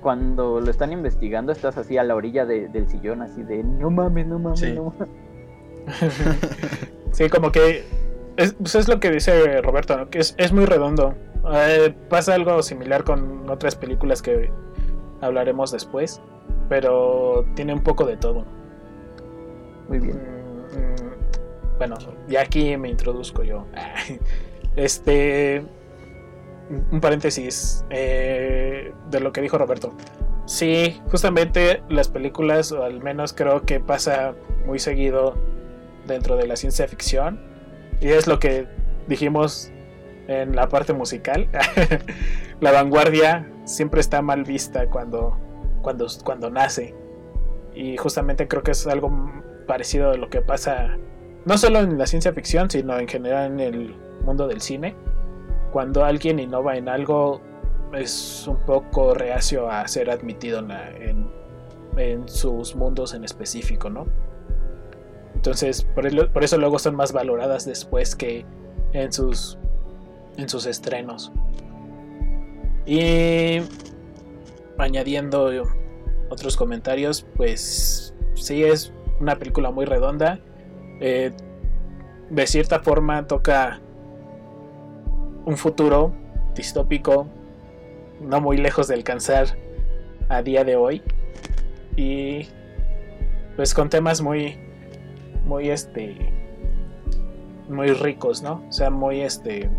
cuando lo están investigando estás así a la orilla del sillón, así de no mames, no mames, sí. no mames. sí, como que es, pues es lo que dice Roberto, que es, es muy redondo. Eh, pasa algo similar con otras películas que hablaremos después, pero tiene un poco de todo. Muy bien. Mm, mm, bueno, y aquí me introduzco yo. Este un paréntesis eh, de lo que dijo Roberto. Sí, justamente las películas, o al menos creo que pasa muy seguido dentro de la ciencia ficción, y es lo que dijimos en la parte musical. la vanguardia siempre está mal vista cuando, cuando, cuando nace. Y justamente creo que es algo parecido a lo que pasa no solo en la ciencia ficción, sino en general en el mundo del cine cuando alguien innova en algo es un poco reacio a ser admitido en, sus mundos en específico, ¿no? Entonces, por, eso luego son más valoradas después que en sus, en sus estrenos. Y añadiendo otros comentarios, pues sí es una película muy redonda. Eh, de cierta forma toca un futuro distópico no muy lejos de alcanzar a día de hoy y pues con temas muy muy este muy ricos no o sea muy este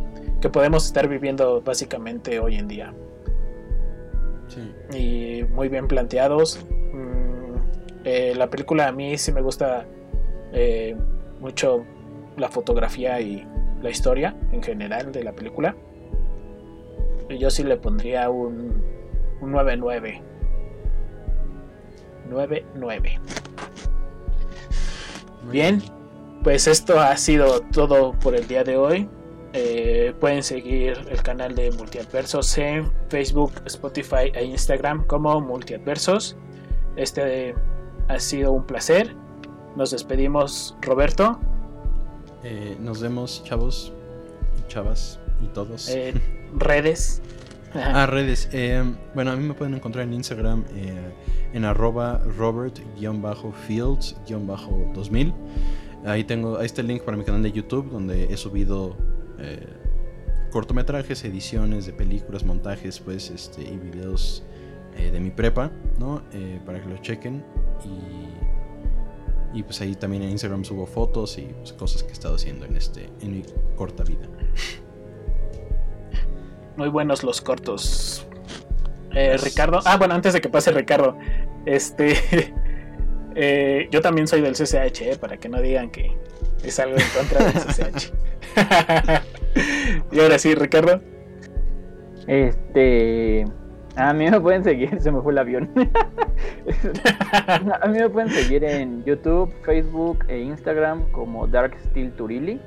que podemos estar viviendo básicamente hoy en día y muy bien planteados mm, eh, la película a mí sí me gusta eh, mucho la fotografía y la historia en general de la película. Yo sí le pondría un, un 9-9. 9-9. Bien. pues esto ha sido todo por el día de hoy. Eh, pueden seguir el canal de Multiadversos en Facebook, Spotify e Instagram como Multiadversos. Este ha sido un placer. Nos despedimos, Roberto. Eh, nos vemos, chavos, chavas y todos. Eh, redes. ah, redes. bueno, a mí me pueden encontrar en Instagram en arroba robert-fields-2000. Ahí tengo, ahí está el link para mi canal de YouTube donde he subido eh, cortometrajes, ediciones de películas, montajes, pues, este, y videos eh, de mi prepa, ¿no? Eh, para que lo chequen. Y, y pues ahí también en Instagram subo fotos y pues, cosas que he estado haciendo en, este, en mi corta vida. Muy buenos los cortos. Ricardo, ah, bueno, antes de que pase Ricardo, este, yo también soy del CCH, para que no digan que es algo en contra del CCH. y ahora sí, Ricardo. Este. A mí me pueden seguir, se me fue el avión. a mí me pueden seguir en YouTube, Facebook e Instagram como Dark Steel Turili.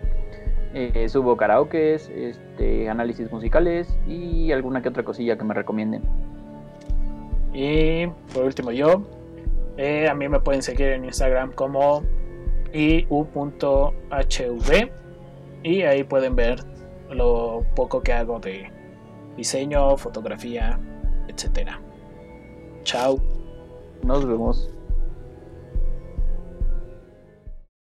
Eh, subo karaokes, este, análisis musicales y alguna que otra cosilla que me recomienden. Y por último yo, eh, a mí me pueden seguir en Instagram como iu.hv y ahí pueden ver lo poco que hago de diseño, fotografía, etcétera. Chao. Nos vemos.